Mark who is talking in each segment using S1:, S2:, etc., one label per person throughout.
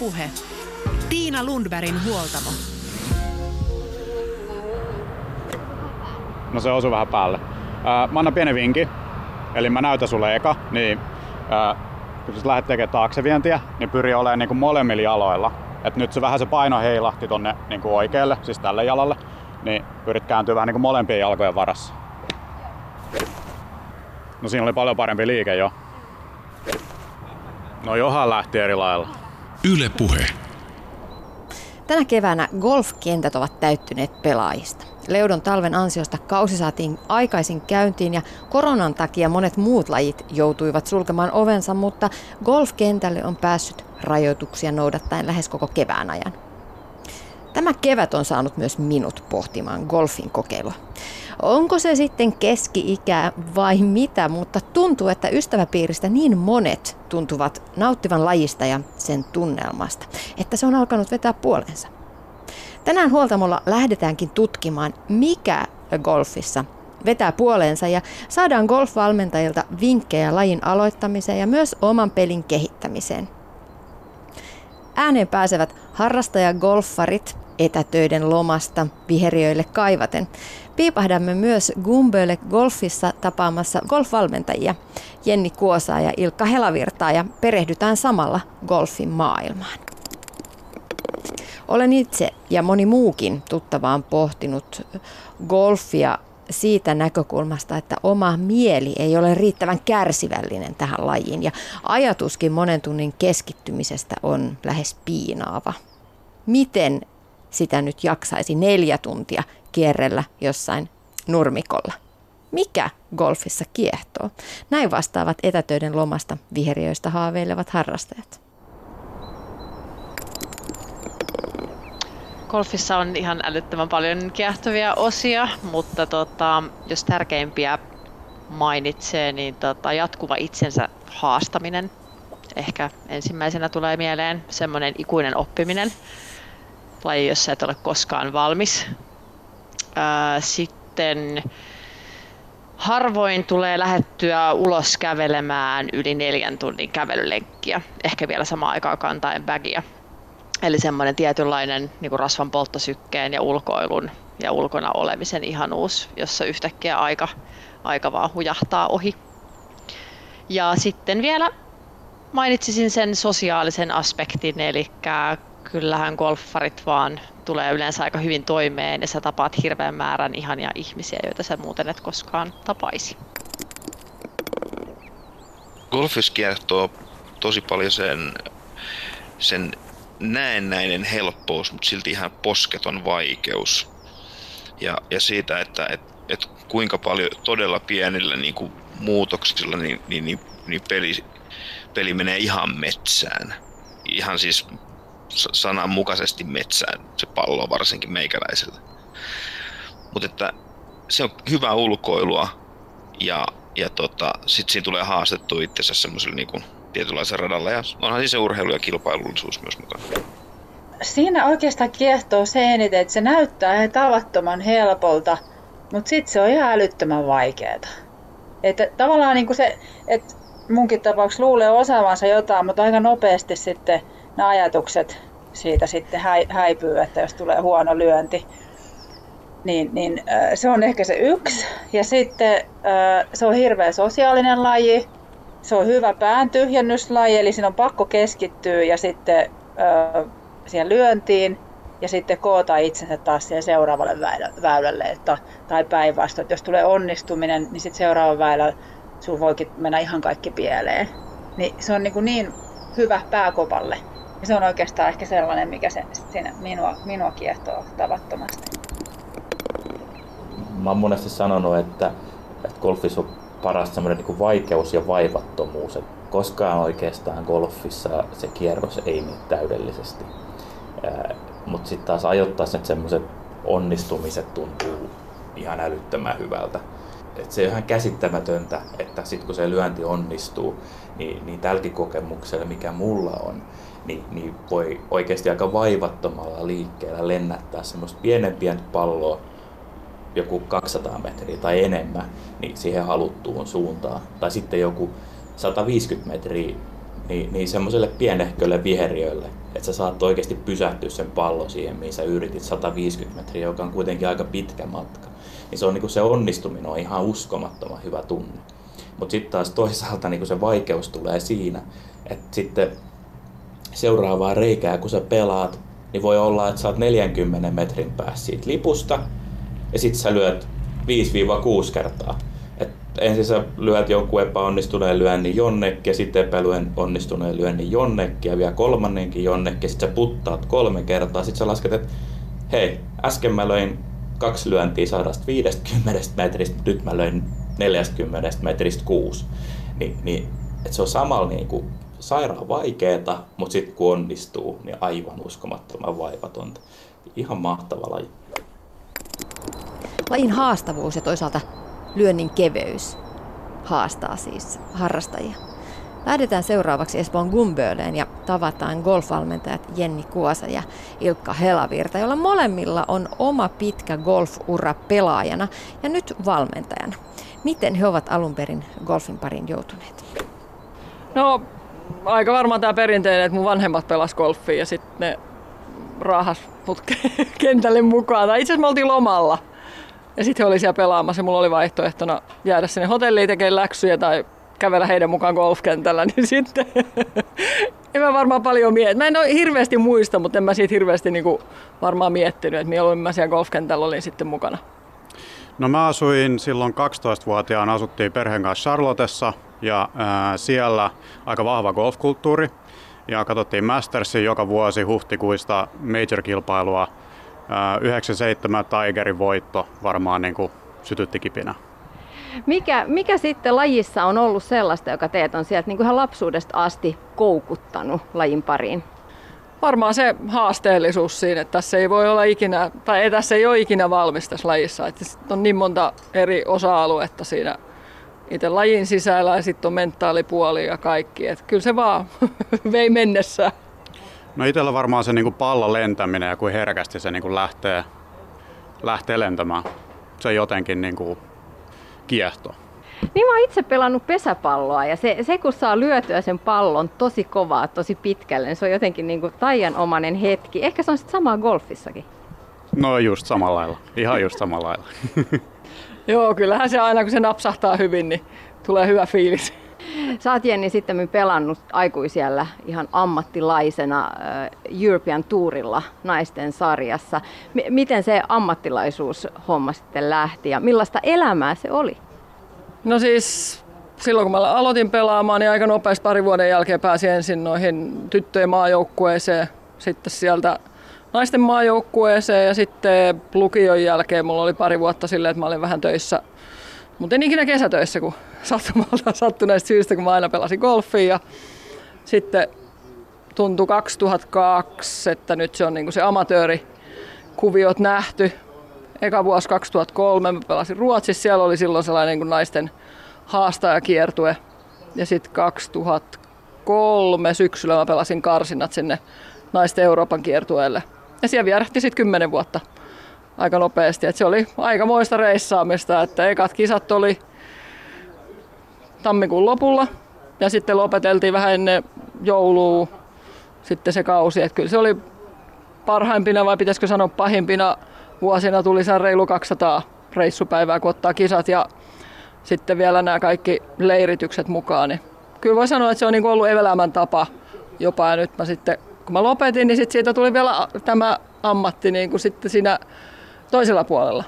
S1: Puhe. Tiina Lundbergin huoltamo.
S2: No se osui vähän päälle. Ää, mä annan pieni vinki. Eli mä näytän sulle eka, niin ää, kun sä lähdet tekemään taaksevientiä, niin pyri olemaan niin kuin molemmilla jaloilla. Et nyt se vähän se paino heilahti tonne niin kuin oikealle, siis tälle jalalle, niin pyrit kääntyä vähän niin kuin molempien jalkojen varassa. No siinä oli paljon parempi liike jo. No johan lähti eri lailla.
S3: Yle Puhe.
S4: Tänä keväänä golfkentät ovat täyttyneet pelaajista. Leudon talven ansiosta kausi saatiin aikaisin käyntiin ja koronan takia monet muut lajit joutuivat sulkemaan ovensa, mutta golfkentälle on päässyt rajoituksia noudattaen lähes koko kevään ajan. Tämä kevät on saanut myös minut pohtimaan golfin kokeilua. Onko se sitten keski-ikä vai mitä, mutta tuntuu, että ystäväpiiristä niin monet tuntuvat nauttivan lajista ja sen tunnelmasta, että se on alkanut vetää puolensa. Tänään huoltamolla lähdetäänkin tutkimaan, mikä golfissa vetää puoleensa ja saadaan golfvalmentajilta vinkkejä lajin aloittamiseen ja myös oman pelin kehittämiseen. Ääneen pääsevät harrastajagolfarit etätöiden lomasta viheriöille kaivaten. Piipahdamme myös Gumbölle golfissa tapaamassa golfvalmentajia Jenni Kuosaa ja Ilkka Helavirtaa ja perehdytään samalla golfin maailmaan. Olen itse ja moni muukin tuttavaan pohtinut golfia siitä näkökulmasta, että oma mieli ei ole riittävän kärsivällinen tähän lajiin ja ajatuskin monen tunnin keskittymisestä on lähes piinaava. Miten sitä nyt jaksaisi neljä tuntia kierrellä jossain nurmikolla? Mikä golfissa kiehtoo? Näin vastaavat etätöiden lomasta viheriöistä haaveilevat harrastajat.
S5: Golfissa on ihan älyttömän paljon kiehtovia osia, mutta tota, jos tärkeimpiä mainitsee, niin tota, jatkuva itsensä haastaminen. Ehkä ensimmäisenä tulee mieleen semmoinen ikuinen oppiminen, laji, jossa et ole koskaan valmis. Ää, sitten harvoin tulee lähettyä ulos kävelemään yli neljän tunnin kävelylenkkiä, ehkä vielä samaan aikaan kantaen bagia Eli semmoinen tietynlainen niin kuin rasvan polttosykkeen ja ulkoilun ja ulkona olemisen ihanuus, jossa yhtäkkiä aika, aika vaan hujahtaa ohi. Ja sitten vielä mainitsisin sen sosiaalisen aspektin, eli kyllähän golfarit vaan tulee yleensä aika hyvin toimeen ja sä tapaat hirveän määrän ihania ihmisiä, joita sä muuten et koskaan tapaisi.
S6: Golfis kiehtoo tosi paljon sen, sen näennäinen helppous, mutta silti ihan posketon vaikeus. Ja, ja siitä, että et, et kuinka paljon todella pienillä niin kuin muutoksilla niin, niin, niin, niin peli, peli menee ihan metsään. Ihan siis sananmukaisesti metsään se pallo varsinkin meikäläisellä. Mutta että se on hyvä ulkoilua ja, ja tota, sitten siinä tulee haastettu itsensä semmoisella niin tietynlaisella radalla ja onhan siis se urheilu ja kilpailullisuus myös mukana.
S7: Siinä oikeastaan kiehtoo se eniten, että se näyttää tavattoman helpolta, mutta sitten se on ihan älyttömän vaikeaa. Että tavallaan niin kuin se, että munkin tapauksessa luulee osaavansa jotain, mutta aika nopeasti sitten ne ajatukset siitä sitten häipyy, että jos tulee huono lyönti. Niin, niin se on ehkä se yksi. Ja sitten se on hirveän sosiaalinen laji se on hyvä pään tyhjennyslaji, eli siinä on pakko keskittyä ja sitten ö, siihen lyöntiin ja sitten koota itsensä taas siihen seuraavalle väylälle. Että, tai päinvastoin, jos tulee onnistuminen, niin sitten seuraava väylä sun voikin mennä ihan kaikki pieleen. Niin se on niin, kuin niin hyvä pääkopalle. Ja se on oikeastaan ehkä sellainen, mikä se, siinä minua, minua kiehtoo tavattomasti.
S8: Mä oon monesti sanonut, että, että golfissa on paras semmoinen niin vaikeus ja vaivattomuus. Et koskaan oikeastaan golfissa se kierros ei mene täydellisesti. Mutta sitten taas ajoittaa sen semmoiset onnistumiset tuntuu ihan älyttömän hyvältä. Et se on ihan käsittämätöntä, että sitten kun se lyönti onnistuu, niin, niin tälläkin kokemuksella, mikä mulla on, niin, niin voi oikeasti aika vaivattomalla liikkeellä lennättää semmoista pienen pientä palloa joku 200 metriä tai enemmän niin siihen haluttuun suuntaan. Tai sitten joku 150 metriä niin, niin semmoiselle pienehkölle viheriölle että sä saat oikeasti pysähtyä sen pallon siihen, mihin sä yritit 150 metriä, joka on kuitenkin aika pitkä matka. Niin se, on, niin kuin se onnistuminen on ihan uskomattoman hyvä tunne. Mutta sitten taas toisaalta niin se vaikeus tulee siinä, että sitten seuraavaa reikää kun sä pelaat, niin voi olla, että sä oot 40 metrin päässä siitä lipusta ja sitten sä lyöt 5-6 kertaa. Et ensin sä lyöt jonkun epäonnistuneen lyönnin jonnekin ja sitten epäonnistuneen lyönnin jonnekin ja vielä kolmannenkin jonnekin ja sitten sä puttaat kolme kertaa. Sitten sä lasket, että hei, äsken mä löin kaksi lyöntiä 150 metristä, nyt mä löin 40 metristä kuusi. Ni, niin, että se on samalla niin kuin sairaan vaikeeta, mutta sitten kun onnistuu, niin aivan uskomattoman vaivatonta. Ihan mahtava laji.
S4: Lajin haastavuus ja toisaalta lyönnin keveys haastaa siis harrastajia. Lähdetään seuraavaksi Espoon Gumbööleen ja tavataan golfvalmentajat Jenni Kuosa ja Ilkka Helavirta, joilla molemmilla on oma pitkä golfura pelaajana ja nyt valmentajana. Miten he ovat alun perin golfin parin joutuneet?
S3: No aika varmaan tämä perinteinen, että mun vanhemmat pelas golfia ja sitten ne raahas kentälle mukaan. Tai itse asiassa me oltiin lomalla ja sitten he oli siellä pelaamassa ja mulla oli vaihtoehtona jäädä sinne hotelliin tekemään läksyjä tai kävellä heidän mukaan golfkentällä, niin sitten en mä varmaan paljon miettinyt. Mä en ole hirveästi muista, mutta en mä siitä hirveästi niinku varmaan miettinyt, että mieluummin mä siellä golfkentällä olin sitten mukana.
S2: No mä asuin silloin 12-vuotiaana, asuttiin perheen kanssa Charlottessa ja ää, siellä aika vahva golfkulttuuri. Ja katsottiin Mastersin joka vuosi huhtikuista major-kilpailua. Ää, 97 Tigerin voitto varmaan niin kuin sytytti kipinä.
S4: Mikä, mikä sitten lajissa on ollut sellaista, joka teet on sieltä niin kuin ihan lapsuudesta asti koukuttanut lajin pariin?
S3: Varmaan se haasteellisuus siinä, että tässä ei voi olla ikinä, tai ei, tässä ei ole ikinä valmis tässä lajissa. Että on niin monta eri osa-aluetta siinä itse lajin sisällä ja sitten on mentaalipuoli ja kaikki. Että kyllä se vaan vei mennessä.
S2: No itsellä varmaan se niin pallon lentäminen ja kuin herkästi se niin lähtee, lähtee lentämään. Se jotenkin niin kuin kiehtoo.
S4: Niin mä oon itse pelannut pesäpalloa ja se, se kun saa lyötyä sen pallon tosi kovaa, tosi pitkälle, niin se on jotenkin niin kuin taianomainen hetki. Ehkä se on sitten samaa golfissakin.
S2: No just samalla lailla. Ihan just samalla lailla.
S3: Joo, kyllähän se aina kun se napsahtaa hyvin, niin tulee hyvä fiilis.
S4: Sä oot Jenni sitten pelannut aikuisiellä ihan ammattilaisena European Tourilla naisten sarjassa. M- miten se ammattilaisuus homma sitten lähti ja millaista elämää se oli?
S3: No siis silloin kun mä aloitin pelaamaan, niin aika nopeasti pari vuoden jälkeen pääsin ensin noihin tyttöjen maajoukkueeseen, sitten sieltä naisten maajoukkueeseen ja sitten lukion jälkeen mulla oli pari vuotta silleen, että mä olin vähän töissä, mutta en ikinä kesätöissä, kun sattumalta sattuneesta syystä, kun mä aina pelasin golfia ja sitten tuntui 2002, että nyt se on niinku se amatöörikuviot nähty. Eka vuosi 2003 mä pelasin Ruotsissa, siellä oli silloin sellainen niin naisten haastajakiertue. Ja sitten 2003 syksyllä mä pelasin karsinat sinne naisten Euroopan kiertueelle. Ja siellä vierähti sitten kymmenen vuotta aika nopeasti. Et se oli aika moista reissaamista, että ekat kisat oli tammikuun lopulla ja sitten lopeteltiin vähän ennen joulua sitten se kausi. Et kyllä se oli parhaimpina vai pitäisikö sanoa pahimpina vuosina tuli sen reilu 200 reissupäivää, kun ottaa kisat ja sitten vielä nämä kaikki leiritykset mukaan. Niin kyllä voi sanoa, että se on niin ollut elämän tapa jopa. Ja nyt mä sitten, kun mä lopetin, niin sitten siitä tuli vielä tämä ammatti niin kuin sitten siinä toisella puolella.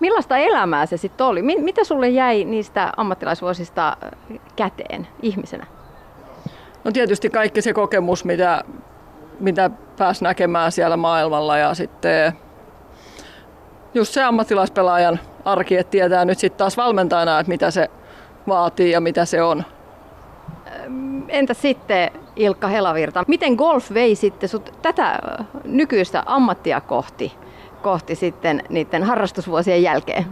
S4: Millaista elämää se sitten oli? Mitä sulle jäi niistä ammattilaisvuosista käteen ihmisenä?
S3: No tietysti kaikki se kokemus, mitä, mitä pääsi näkemään siellä maailmalla ja sitten just se ammattilaispelaajan arki, että tietää nyt sitten taas valmentajana, että mitä se vaatii ja mitä se on.
S4: Entä sitten Ilkka Helavirta, miten golf vei sitten sut tätä nykyistä ammattia kohti, kohti sitten niiden harrastusvuosien jälkeen?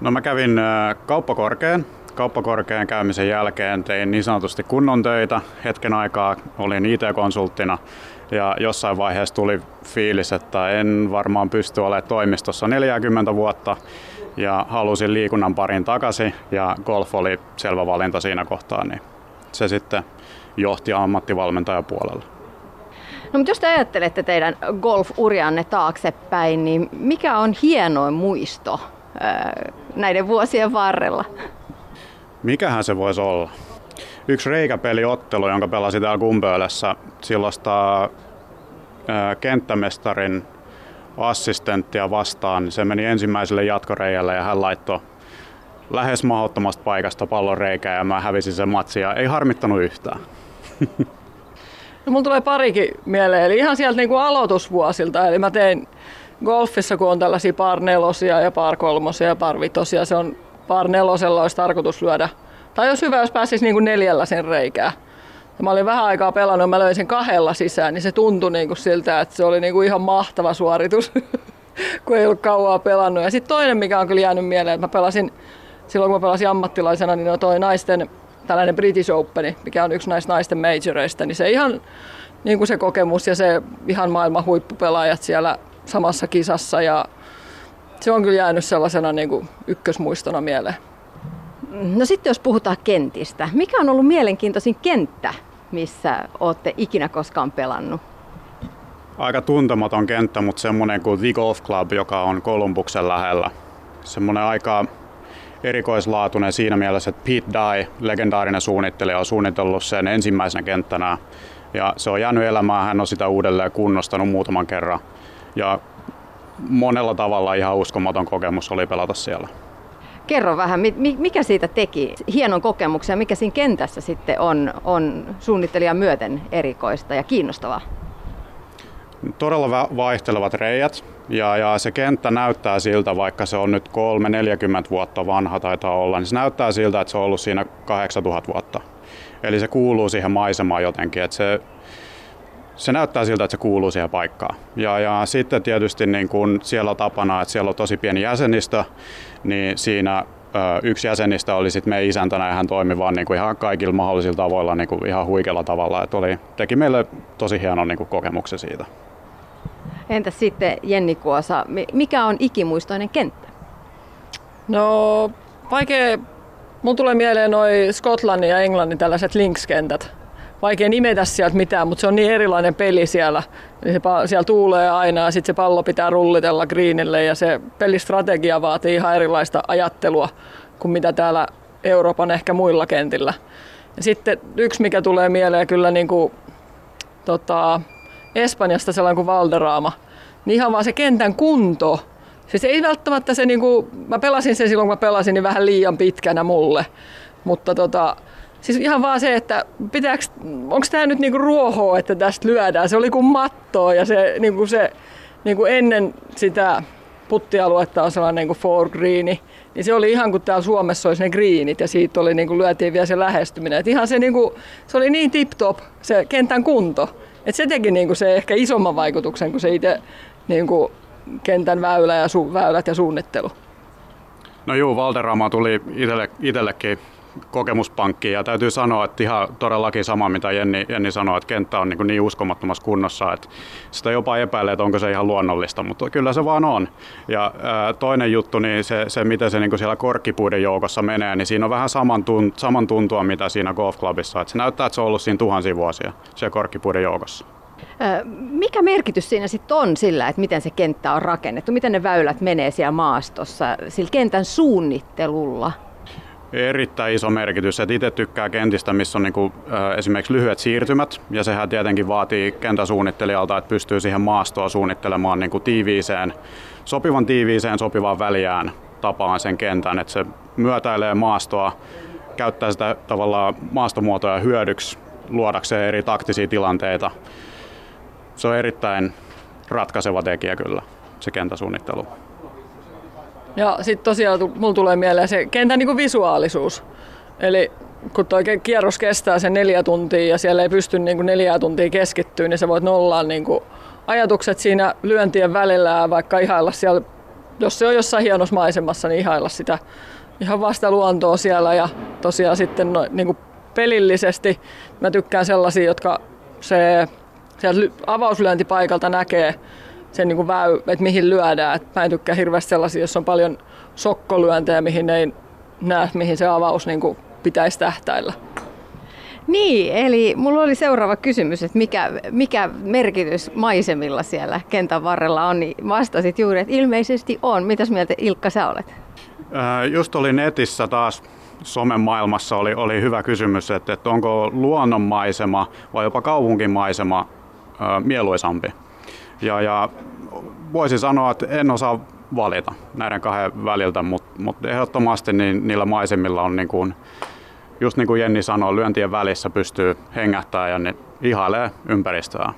S2: No mä kävin kauppakorkean. Kauppakorkean käymisen jälkeen tein niin sanotusti kunnon töitä. Hetken aikaa olin IT-konsulttina ja jossain vaiheessa tuli fiilis, että en varmaan pysty olemaan toimistossa 40 vuotta ja halusin liikunnan parin takaisin ja golf oli selvä valinta siinä kohtaa, niin se sitten johti ammattivalmentajapuolella.
S4: No mutta jos te ajattelette teidän golf-urianne taaksepäin, niin mikä on hienoin muisto näiden vuosien varrella?
S2: Mikähän se voisi olla? Yksi reikäpeliottelu, jonka pelasin täällä Kumpöölässä silloista kenttämestarin assistenttia vastaan, niin se meni ensimmäiselle jatkoreijälle ja hän laittoi lähes mahdottomasta paikasta pallon reikää ja mä hävisin sen matsin ja ei harmittanut yhtään.
S3: No, mulla tulee parikin mieleen, eli ihan sieltä niin kuin aloitusvuosilta. Eli mä tein golfissa, kun on tällaisia par nelosia ja par kolmosia ja par vitosia, se on par nelosella olisi tarkoitus lyödä. Tai jos hyvä, jos pääsisi niin kuin neljällä sen reikää. Ja mä olin vähän aikaa pelannut, mä löin sen kahdella sisään, niin se tuntui niin kuin siltä, että se oli niin kuin ihan mahtava suoritus, kun ei ollut kauaa pelannut. Ja sitten toinen, mikä on kyllä jäänyt mieleen, että mä pelasin, silloin kun mä pelasin ammattilaisena, niin toi naisten tällainen British Open, mikä on yksi näistä naisten majoreista, niin se ihan niin kuin se kokemus ja se ihan maailman huippupelaajat siellä samassa kisassa ja se on kyllä jäänyt sellaisena niin kuin ykkösmuistona mieleen.
S4: No sitten jos puhutaan kentistä, mikä on ollut mielenkiintoisin kenttä, missä olette ikinä koskaan pelannut?
S2: Aika tuntematon kenttä, mutta semmoinen kuin The Golf Club, joka on Kolumbuksen lähellä. Semmoinen aika erikoislaatuinen siinä mielessä, että Pete Dye, legendaarinen suunnittelija, on suunnitellut sen ensimmäisenä kenttänä. Ja se on jäänyt elämään, hän on sitä uudelleen kunnostanut muutaman kerran. Ja monella tavalla ihan uskomaton kokemus oli pelata siellä.
S4: Kerro vähän, mikä siitä teki hienon kokemuksen ja mikä siinä kentässä sitten on, on suunnittelijan myöten erikoista ja kiinnostavaa?
S2: Todella vaihtelevat reijät ja, ja se kenttä näyttää siltä, vaikka se on nyt 3-40 vuotta vanha taitaa olla, niin se näyttää siltä, että se on ollut siinä 8000 vuotta. Eli se kuuluu siihen maisemaan jotenkin, että se, se näyttää siltä, että se kuuluu siihen paikkaan. Ja, ja sitten tietysti niin kun siellä on tapana, että siellä on tosi pieni jäsenistö, niin siinä yksi jäsenistä oli sitten meidän isäntänä ja hän toimi vaan niin kuin ihan kaikilla mahdollisilla tavoilla niin kuin ihan huikealla tavalla. Et oli, teki meille tosi hienon niin kuin kokemuksen siitä.
S4: Entäs sitten Jenni Kuosa, mikä on ikimuistoinen kenttä?
S3: No vaikea, mun tulee mieleen noin Skotlannin ja Englannin tällaiset linkskentät. Vaikea nimetä sieltä mitään, mutta se on niin erilainen peli siellä. Eli se, siellä tuulee aina ja sitten se pallo pitää rullitella greenille ja se pelistrategia vaatii ihan erilaista ajattelua kuin mitä täällä Euroopan ehkä muilla kentillä. Ja sitten yksi, mikä tulee mieleen kyllä niin kuin, tota, Espanjasta sellainen kuin Valderraama, niin ihan vaan se kentän kunto. Siis ei välttämättä se, niin kuin, mä pelasin sen silloin kun mä pelasin, niin vähän liian pitkänä mulle. Mutta tota, siis ihan vaan se, että onko tämä nyt niinku ruohoa, että tästä lyödään. Se oli kuin mattoa ja se, niinku se niinku ennen sitä puttialuetta on sellainen niinku four greeni, niin se oli ihan kuin täällä Suomessa olisi ne greenit ja siitä oli niinku, lyötiin vielä se lähestyminen. Et ihan se, niinku, se oli niin tip-top se kentän kunto, et se teki niinku se ehkä isomman vaikutuksen kuin se itse niinku kentän väylä ja su, väylät ja suunnittelu.
S2: No juu, Valderrama tuli itelle, kokemuspankkiin ja täytyy sanoa, että ihan todellakin sama mitä Jenni, Jenni sanoi, että kenttä on niin, niin uskomattomassa kunnossa, että sitä jopa epäilee, että onko se ihan luonnollista, mutta kyllä se vaan on. Ja ää, toinen juttu, niin se, se miten se niin siellä korkkipuiden joukossa menee, niin siinä on vähän saman, tun, saman tuntua mitä siinä golfclubissa, että se näyttää, että se on ollut siinä tuhansia vuosia siellä korkkipuiden joukossa.
S4: Mikä merkitys siinä sitten on sillä, että miten se kenttä on rakennettu, miten ne väylät menee siellä maastossa, sillä kentän suunnittelulla?
S2: Erittäin iso merkitys. Et itse tykkää kentistä, missä on niinku, äh, esimerkiksi lyhyet siirtymät, ja sehän tietenkin vaatii kentäsuunnittelijalta, että pystyy siihen maastoa suunnittelemaan niinku tiiviiseen, sopivan tiiviiseen, sopivaan väliään tapaan sen kentän, että se myötäilee maastoa, käyttää sitä tavallaan maastomuotoja hyödyksi luodakseen eri taktisia tilanteita. Se on erittäin ratkaiseva tekijä kyllä, se kentäsuunnittelu.
S3: Ja sitten tosiaan mulla tulee mieleen se kentän niin visuaalisuus. Eli kun tuo kierros kestää sen neljä tuntia ja siellä ei pysty niin kuin neljää tuntia keskittyä, niin sä voit nollaa niin kuin ajatukset siinä lyöntien välillä ja vaikka ihailla siellä, jos se on jossain hienossa maisemassa, niin ihailla sitä ihan vasta luontoa siellä ja tosiaan sitten no, niin kuin pelillisesti mä tykkään sellaisia, jotka se sieltä avauslyöntipaikalta näkee sen niin kuin väy, että mihin lyödään. Et mä en tykkää hirveästi sellaisia, jos on paljon sokkolyöntejä, mihin ei näe, mihin se avaus niin kuin pitäisi tähtäillä.
S9: Niin, eli mulla oli seuraava kysymys, että mikä, mikä merkitys maisemilla siellä kentän varrella on, niin vastasit juuri, että ilmeisesti on. Mitäs mieltä Ilkka sä olet?
S2: Just oli netissä taas somen maailmassa oli, oli hyvä kysymys, että, että onko luonnonmaisema vai jopa kaupunkimaisema ää, mieluisampi. Ja, ja voisin sanoa, että en osaa valita näiden kahden väliltä, mutta, mutta ehdottomasti niin niillä maisemilla on niin kuin, just niin kuin Jenni sanoi, lyöntien välissä pystyy hengähtää ja ne ihailee ympäristöä.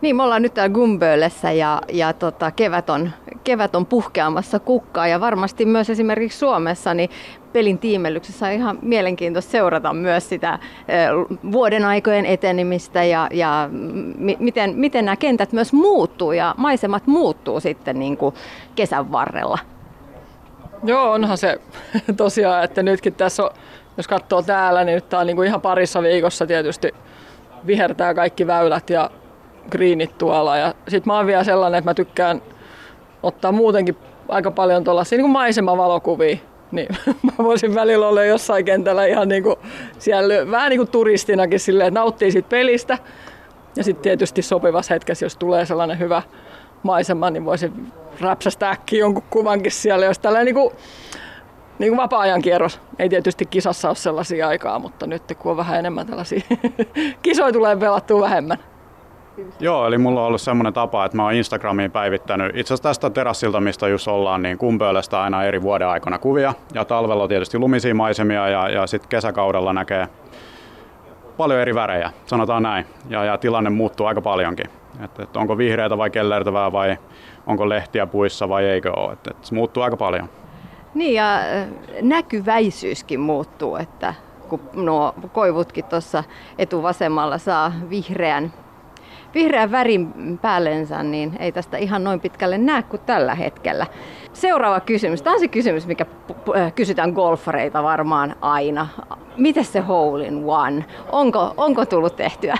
S9: Niin, me ollaan nyt täällä Gumböllessä ja, ja tota, kevät, on, kevät on puhkeamassa kukkaa ja varmasti myös esimerkiksi Suomessa niin pelin tiimellyksessä on ihan mielenkiintoista seurata myös sitä vuoden aikojen etenemistä ja, ja m- miten, miten nämä kentät myös muuttuu ja maisemat muuttuu sitten niin kuin kesän varrella.
S3: Joo, onhan se tosiaan, että nytkin tässä on, jos katsoo täällä, niin nyt tämä on niin kuin ihan parissa viikossa tietysti vihertää kaikki väylät ja greenit tuolla. Ja sit mä oon vielä sellainen, että mä tykkään ottaa muutenkin aika paljon tuollaisia niin maisemavalokuvia. Niin mä voisin välillä olla jossain kentällä ihan niin kuin siellä vähän niin kuin turistinakin silleen, että nauttii siitä pelistä. Ja sitten tietysti sopivassa hetkessä, jos tulee sellainen hyvä maisema, niin voisin räpsästä äkkiä jonkun kuvankin siellä, jos tällainen niin kuin, niin kuin vapaa-ajan kierros. Ei tietysti kisassa ole sellaisia aikaa, mutta nyt kun on vähän enemmän tällaisia kisoja tulee pelattua vähemmän.
S2: Joo, eli mulla on ollut semmoinen tapa, että mä oon Instagramiin päivittänyt itse asiassa tästä terassilta, mistä just ollaan, niin kumpöölestä aina eri vuoden aikana kuvia. Ja talvella on tietysti lumisia maisemia ja, ja sitten kesäkaudella näkee paljon eri värejä, sanotaan näin. Ja, ja tilanne muuttuu aika paljonkin. Että et onko vihreätä vai kellertävää vai onko lehtiä puissa vai eikö ole. Et, et se muuttuu aika paljon.
S9: Niin ja näkyväisyyskin muuttuu, että kun nuo koivutkin tuossa etuvasemmalla saa vihreän vihreän värin päällensä, niin ei tästä ihan noin pitkälle näe kuin tällä hetkellä. Seuraava kysymys. Tämä on se kysymys, mikä äh, kysytään golfareita varmaan aina. Miten se hole in one? Onko, onko tullut tehtyä?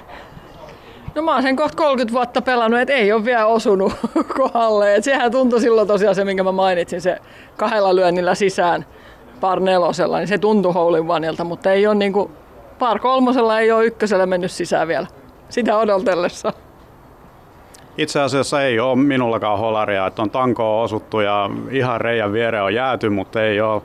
S3: No mä oon sen kohta 30 vuotta pelannut, että ei ole vielä osunut kohdalle. Et sehän tuntui silloin tosiaan se, minkä mä mainitsin, se kahdella lyönnillä sisään par nelosella, niin se tuntui hole in oneilta, mutta ei ole niinku, par kolmosella ei ole ykkösellä mennyt sisään vielä sitä odotellessa.
S2: Itse asiassa ei ole minullakaan holaria, että on tankoa osuttu ja ihan reijän viereen on jääty, mutta ei ole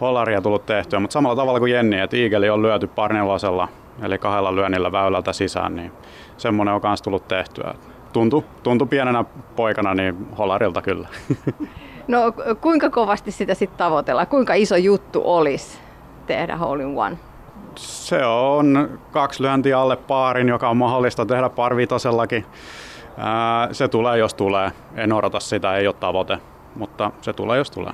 S2: holaria tullut tehtyä. Mutta samalla tavalla kuin Jenni, että Iigeli on lyöty parnelosella, eli kahdella lyönnillä väylältä sisään, niin semmoinen on myös tullut tehtyä. Tuntui, tuntui pienenä poikana niin holarilta kyllä.
S9: No kuinka kovasti sitä sitten tavoitellaan? Kuinka iso juttu olisi tehdä hole in one?
S2: Se on kaksi lyöntiä alle paarin, joka on mahdollista tehdä parvitosellakin. Se tulee, jos tulee. En odota sitä, ei ole tavoite, mutta se tulee, jos tulee.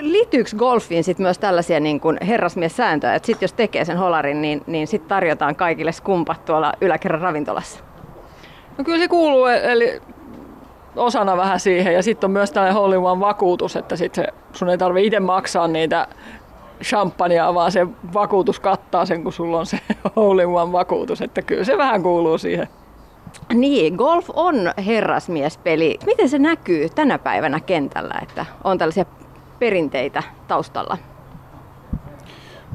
S9: Liittyykö golfiin sit myös tällaisia niin kuin herrasmies-sääntöjä, että sit jos tekee sen holarin, niin, niin sit tarjotaan kaikille skumpat tuolla yläkerran ravintolassa?
S3: No kyllä se kuuluu, e- eli osana vähän siihen. Ja sitten on myös tällainen hole vakuutus, että sit se, sun ei tarvitse itse maksaa niitä champagnea, vaan se vakuutus kattaa sen, kun sulla on se hole vakuutus. Että kyllä se vähän kuuluu siihen.
S9: Niin, golf on herrasmiespeli. Miten se näkyy tänä päivänä kentällä, että on tällaisia perinteitä taustalla?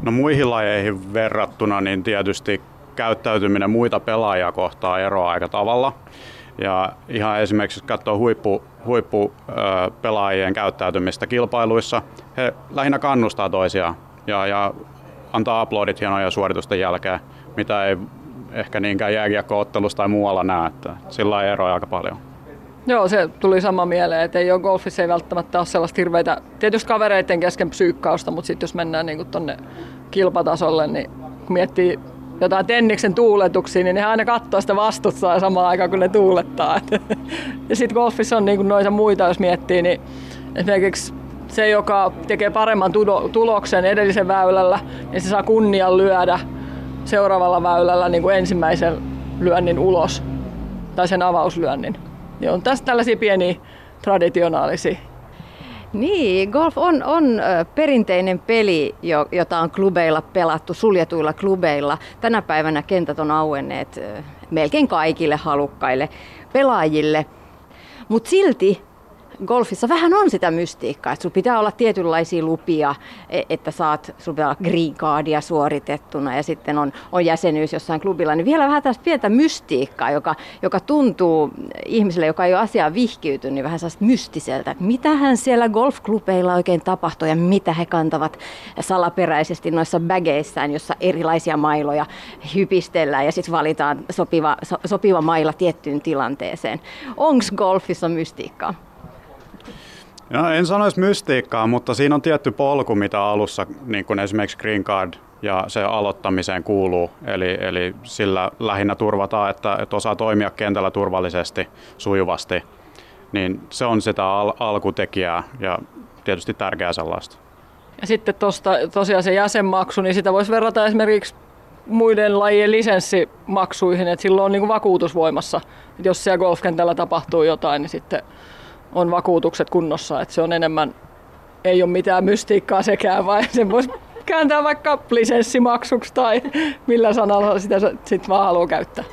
S2: No muihin lajeihin verrattuna niin tietysti käyttäytyminen muita pelaajia kohtaa eroaa aika tavalla. Ja ihan esimerkiksi jos katsoo huippu, huippupelaajien käyttäytymistä kilpailuissa, he lähinnä kannustaa toisiaan ja, ja antaa aplodit hienoja suoritusten jälkeen, mitä ei ehkä niinkään jääkiekkoottelussa tai muualla näe, että sillä ei eroa aika paljon.
S3: Joo, se tuli sama mieleen, että ei ole golfissa ei välttämättä ole sellaista hirveitä, tietysti kavereiden kesken psyykkausta, mutta sitten jos mennään niin tuonne kilpatasolle, niin kun miettii jotain tenniksen tuuletuksia, niin ne aina katsoo sitä vastustaa samaan aikaan, kun ne tuulettaa. ja sitten golfissa on niin noita muita, jos miettii, niin esimerkiksi se, joka tekee paremman tuloksen edellisen väylällä, niin se saa kunnian lyödä seuraavalla väylällä niin kuin ensimmäisen lyönnin ulos tai sen avauslyönnin. Niin on tässä tällaisia pieniä traditionaalisia.
S9: Niin, golf on, on perinteinen peli, jota on klubeilla pelattu, suljetuilla klubeilla. Tänä päivänä kentät on auenneet melkein kaikille halukkaille pelaajille. Mutta silti
S4: golfissa vähän on sitä mystiikkaa, että sulla pitää olla tietynlaisia lupia, e- että saat, sulla pitää olla green cardia suoritettuna ja sitten on, on jäsenyys jossain klubilla, niin vielä vähän tästä pientä mystiikkaa, joka, joka tuntuu ihmiselle, joka ei ole asiaan vihkiytynyt, niin vähän sellaista mystiseltä, että mitähän siellä golfklubeilla oikein tapahtuu ja mitä he kantavat salaperäisesti noissa bageissään, jossa erilaisia mailoja hypistellään ja sitten valitaan sopiva, so, sopiva maila tiettyyn tilanteeseen. Onko golfissa mystiikkaa?
S2: No, en sanoisi mystiikkaa, mutta siinä on tietty polku, mitä alussa niin kuin esimerkiksi Green Card ja se aloittamiseen kuuluu. Eli, eli sillä lähinnä turvataan, että, että osaa toimia kentällä turvallisesti, sujuvasti. Niin se on sitä al- alkutekijää ja tietysti tärkeää sellaista.
S3: Ja sitten tosta, tosiaan se jäsenmaksu, niin sitä voisi verrata esimerkiksi muiden lajien lisenssimaksuihin, että silloin on niin kuin vakuutusvoimassa. Että jos siellä golfkentällä tapahtuu jotain, niin sitten on vakuutukset kunnossa, että se on enemmän, ei ole mitään mystiikkaa sekään, vai sen voisi kääntää vaikka lisenssimaksuksi tai millä sanalla sitä sitten vaan haluaa käyttää.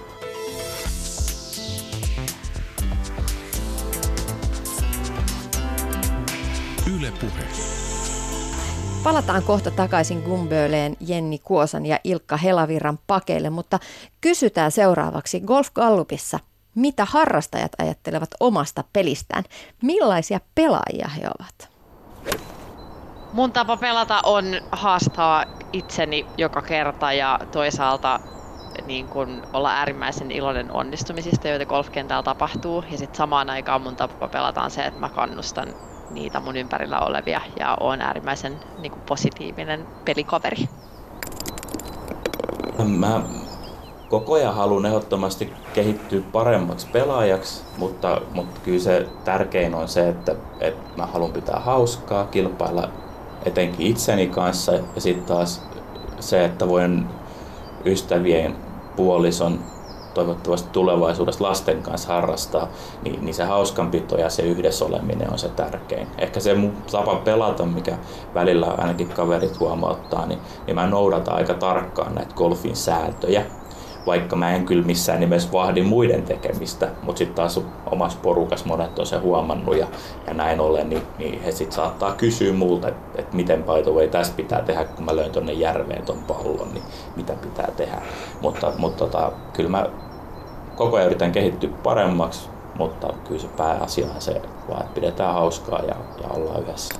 S4: Yle Puhe. Palataan kohta takaisin Gumböleen Jenni Kuosan ja Ilkka Helavirran pakeille, mutta kysytään seuraavaksi Golf Gallupissa, mitä harrastajat ajattelevat omasta pelistään? Millaisia pelaajia he ovat?
S5: Mun tapa pelata on haastaa itseni joka kerta ja toisaalta niin kun olla äärimmäisen iloinen onnistumisista, joita golfkentällä tapahtuu. Ja sitten samaan aikaan mun tapa pelata on se, että mä kannustan niitä mun ympärillä olevia ja on äärimmäisen niin kuin positiivinen pelikaveri.
S8: Mä koko ajan haluan ehdottomasti kehittyä paremmaksi pelaajaksi, mutta, mutta kyllä se tärkein on se, että, että mä haluan pitää hauskaa, kilpailla etenkin itseni kanssa ja sitten taas se, että voin ystävien, puolison, toivottavasti tulevaisuudessa lasten kanssa harrastaa, niin, niin se hauskanpito ja se yhdessä oleminen on se tärkein. Ehkä se tapa pelata, mikä välillä ainakin kaverit huomauttaa, niin, niin mä noudatan aika tarkkaan näitä golfin sääntöjä vaikka mä en kyllä missään nimessä vahdi muiden tekemistä, mutta sitten taas omassa porukas monet on se huomannut ja, ja näin ollen, niin, niin he sitten saattaa kysyä multa, että et miten by the way, tässä pitää tehdä, kun mä löin tonne järveen ton pallon, niin mitä pitää tehdä. Mutta, mutta tota, kyllä mä koko ajan yritän kehittyä paremmaksi, mutta kyllä se pääasia on se, vaan että pidetään hauskaa ja, ja ollaan yhdessä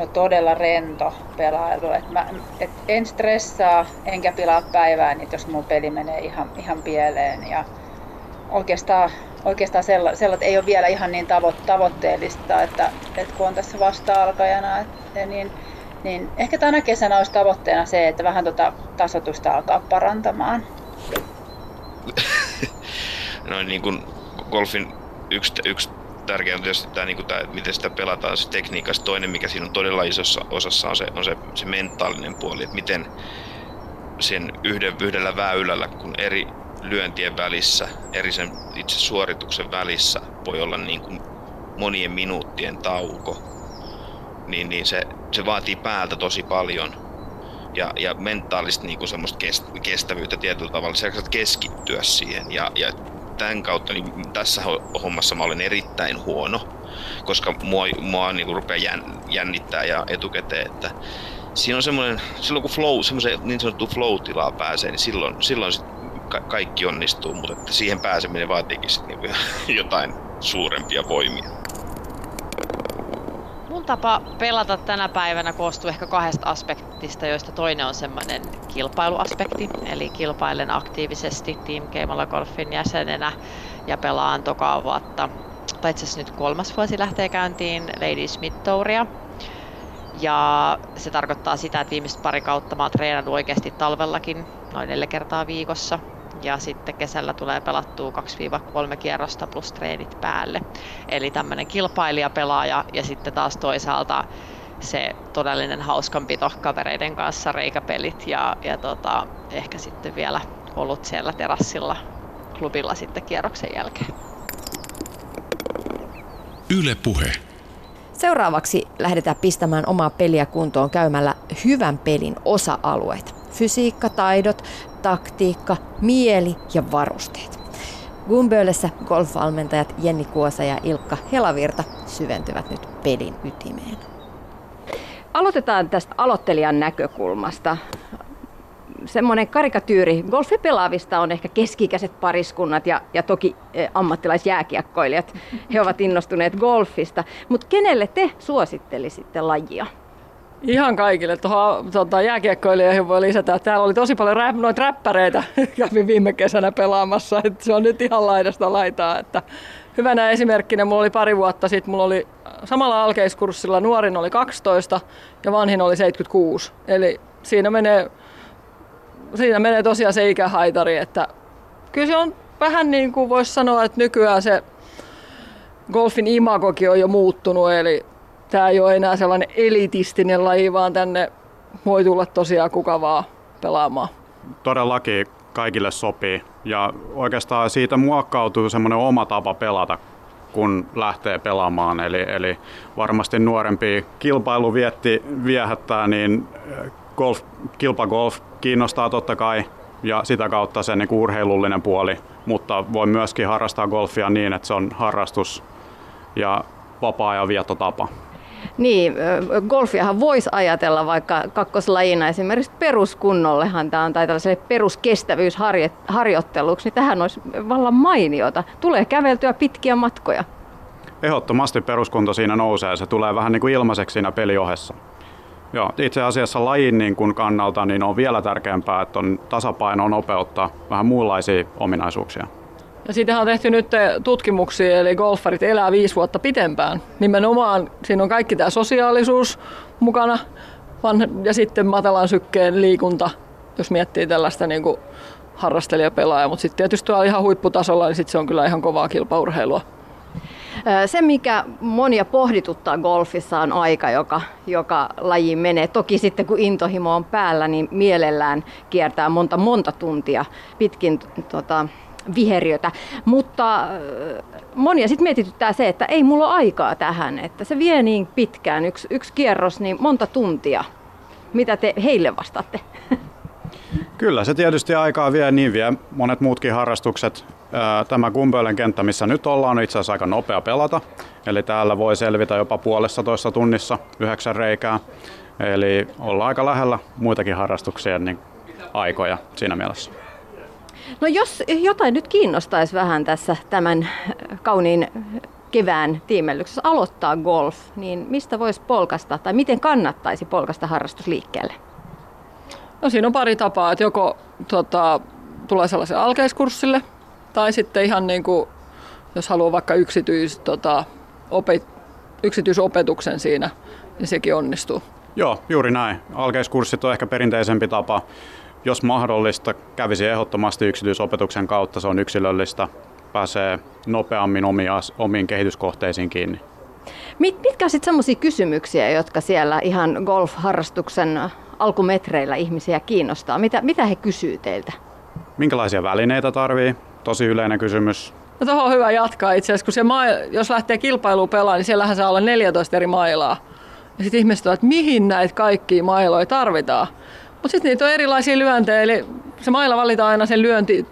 S7: no todella rento pelailu. Et mä, et en stressaa enkä pilaa päivää, niin jos mun peli menee ihan, ihan pieleen. Ja oikeastaan, oikeastaan sella, sellat ei ole vielä ihan niin tavo, tavoitteellista, että, että kun on tässä vasta-alkajana, että, niin, niin ehkä tänä kesänä olisi tavoitteena se, että vähän tota tasotusta alkaa parantamaan.
S6: Noin niin kuin golfin yksi, yksi tärkeää on tietysti tämä, niin kuin tämä, miten sitä pelataan se tekniikassa. Toinen, mikä siinä on todella isossa osassa, on se, on se, se mentaalinen puoli, että miten sen yhden, yhdellä väylällä, kun eri lyöntien välissä, eri sen itse suorituksen välissä voi olla niin kuin monien minuuttien tauko, niin, niin se, se vaatii päältä tosi paljon ja, ja mentaalista niin kuin semmoista kestävyyttä tietyllä tavalla. Sä keskittyä siihen ja, ja tämän kautta niin tässä hommassa mä olen erittäin huono, koska mua, mua niin kuin rupeaa jännittää ja etukäteen, että siinä on semmoinen, silloin kun flow, semmoisen niin sanottu flow-tilaa pääsee, niin silloin, silloin sit ka- kaikki onnistuu, mutta että siihen pääseminen vaatiikin sit niin jotain suurempia voimia.
S5: Mun tapa pelata tänä päivänä koostuu ehkä kahdesta aspektista, joista toinen on semmoinen kilpailuaspekti. Eli kilpailen aktiivisesti Team Keimalla Golfin jäsenenä ja pelaan tokaa vuotta, tai itse nyt kolmas vuosi lähtee käyntiin Ladies Mid Touria. Ja se tarkoittaa sitä, että viimeiset pari kautta mä oon treenannut oikeasti talvellakin noin neljä kertaa viikossa ja sitten kesällä tulee pelattua 2-3 kierrosta plus treenit päälle. Eli tämmöinen kilpailijapelaaja ja sitten taas toisaalta se todellinen hauskanpito kavereiden kanssa, reikäpelit ja, ja tota, ehkä sitten vielä ollut siellä terassilla klubilla sitten kierroksen jälkeen.
S4: Yle Puhe. Seuraavaksi lähdetään pistämään omaa peliä kuntoon käymällä hyvän pelin osa-alueita. Fysiikka, taidot, taktiikka, mieli ja varusteet. Gumböölessä golfvalmentajat Jenni Kuosa ja Ilkka Helavirta syventyvät nyt pelin ytimeen.
S9: Aloitetaan tästä aloittelijan näkökulmasta. Semmoinen karikatyyri golfipelaavista on ehkä keskikäiset pariskunnat ja, ja toki eh, ammattilaisjääkiekkoilijat. He ovat innostuneet golfista. Mutta kenelle te suosittelisitte lajia?
S3: Ihan kaikille. Tuohon tota, jääkiekkoilijoihin voi lisätä, että täällä oli tosi paljon rap, noita räppäreitä. Kävin viime kesänä pelaamassa. Että se on nyt ihan laidasta laitaa. Että hyvänä esimerkkinä mulla oli pari vuotta sitten, mulla oli samalla alkeiskurssilla nuorin oli 12 ja vanhin oli 76. Eli siinä menee, siinä menee tosiaan se ikähaitari, että kyllä se on vähän niin kuin voisi sanoa, että nykyään se golfin imagokin on jo muuttunut, eli tämä ei ole enää sellainen elitistinen laji, vaan tänne voi tulla tosiaan kuka vaan pelaamaan.
S2: Todellakin kaikille sopii ja oikeastaan siitä muokkautuu semmoinen oma tapa pelata, kun lähtee pelaamaan. Eli, eli varmasti nuorempi kilpailu vietti viehättää, niin eh, golf, kilpagolf kiinnostaa totta kai ja sitä kautta se niin urheilullinen puoli, mutta voi myöskin harrastaa golfia niin, että se on harrastus ja vapaa-ajan viettotapa.
S9: Niin, golfiahan voisi ajatella vaikka kakkoslajina esimerkiksi peruskunnollehan tämä on, tai tällaiselle peruskestävyysharjoitteluksi, niin tähän olisi vallan mainiota. Tulee käveltyä pitkiä matkoja.
S2: Ehdottomasti peruskunto siinä nousee, se tulee vähän niin kuin ilmaiseksi siinä peliohessa. Joo, itse asiassa lajin niin kuin kannalta niin on vielä tärkeämpää, että on tasapaino nopeuttaa vähän muunlaisia ominaisuuksia.
S3: Ja siitähän on tehty nyt tutkimuksia, eli golfarit elää viisi vuotta pitempään. Nimenomaan siinä on kaikki tämä sosiaalisuus mukana ja sitten matalan sykkeen liikunta, jos miettii tällaista niin kuin harrastelijapelaajaa. Mutta sitten tietysti tuolla ihan huipputasolla, niin sitten se on kyllä ihan kovaa kilpaurheilua.
S9: Se, mikä monia pohdituttaa golfissa, on aika, joka, joka lajiin menee. Toki sitten kun intohimo on päällä, niin mielellään kiertää monta monta tuntia pitkin tota, viheriötä. Mutta äh, monia sitten mietityttää se, että ei mulla ole aikaa tähän, että se vie niin pitkään, yksi, yksi kierros, niin monta tuntia. Mitä te heille vastaatte?
S2: Kyllä, se tietysti aikaa vie, niin vie monet muutkin harrastukset. Äh, tämä Gumbölen kenttä, missä nyt ollaan, on itse asiassa aika nopea pelata. Eli täällä voi selvitä jopa puolessa toista tunnissa yhdeksän reikää. Eli ollaan aika lähellä muitakin harrastuksia niin aikoja siinä mielessä.
S9: No jos jotain nyt kiinnostaisi vähän tässä tämän kauniin kevään tiimellyksessä aloittaa golf, niin mistä voisi polkasta tai miten kannattaisi polkasta harrastusliikkeelle?
S3: No siinä on pari tapaa, että joko tota, tulee sellaisen alkeiskurssille tai sitten ihan niin kuin, jos haluaa vaikka yksityis, tota, opet, yksityisopetuksen siinä, niin sekin onnistuu.
S2: Joo, juuri näin. Alkeiskurssit on ehkä perinteisempi tapa jos mahdollista, kävisi ehdottomasti yksityisopetuksen kautta. Se on yksilöllistä, pääsee nopeammin omiin, omiin kehityskohteisiin kiinni.
S9: Mit, mitkä ovat sitten sellaisia kysymyksiä, jotka siellä ihan golf-harrastuksen alkumetreillä ihmisiä kiinnostaa? Mitä, mitä he kysyy teiltä?
S2: Minkälaisia välineitä tarvii? Tosi yleinen kysymys.
S3: No tuohon on hyvä jatkaa itse asiassa, kun se maa, jos lähtee kilpailuun pelaamaan, niin siellähän saa olla 14 eri mailaa. Ja sitten ihmiset ovat, että mihin näitä kaikkia mailoja tarvitaan. Mutta sitten niitä on erilaisia lyöntejä, eli se mailla valitaan aina sen lyönti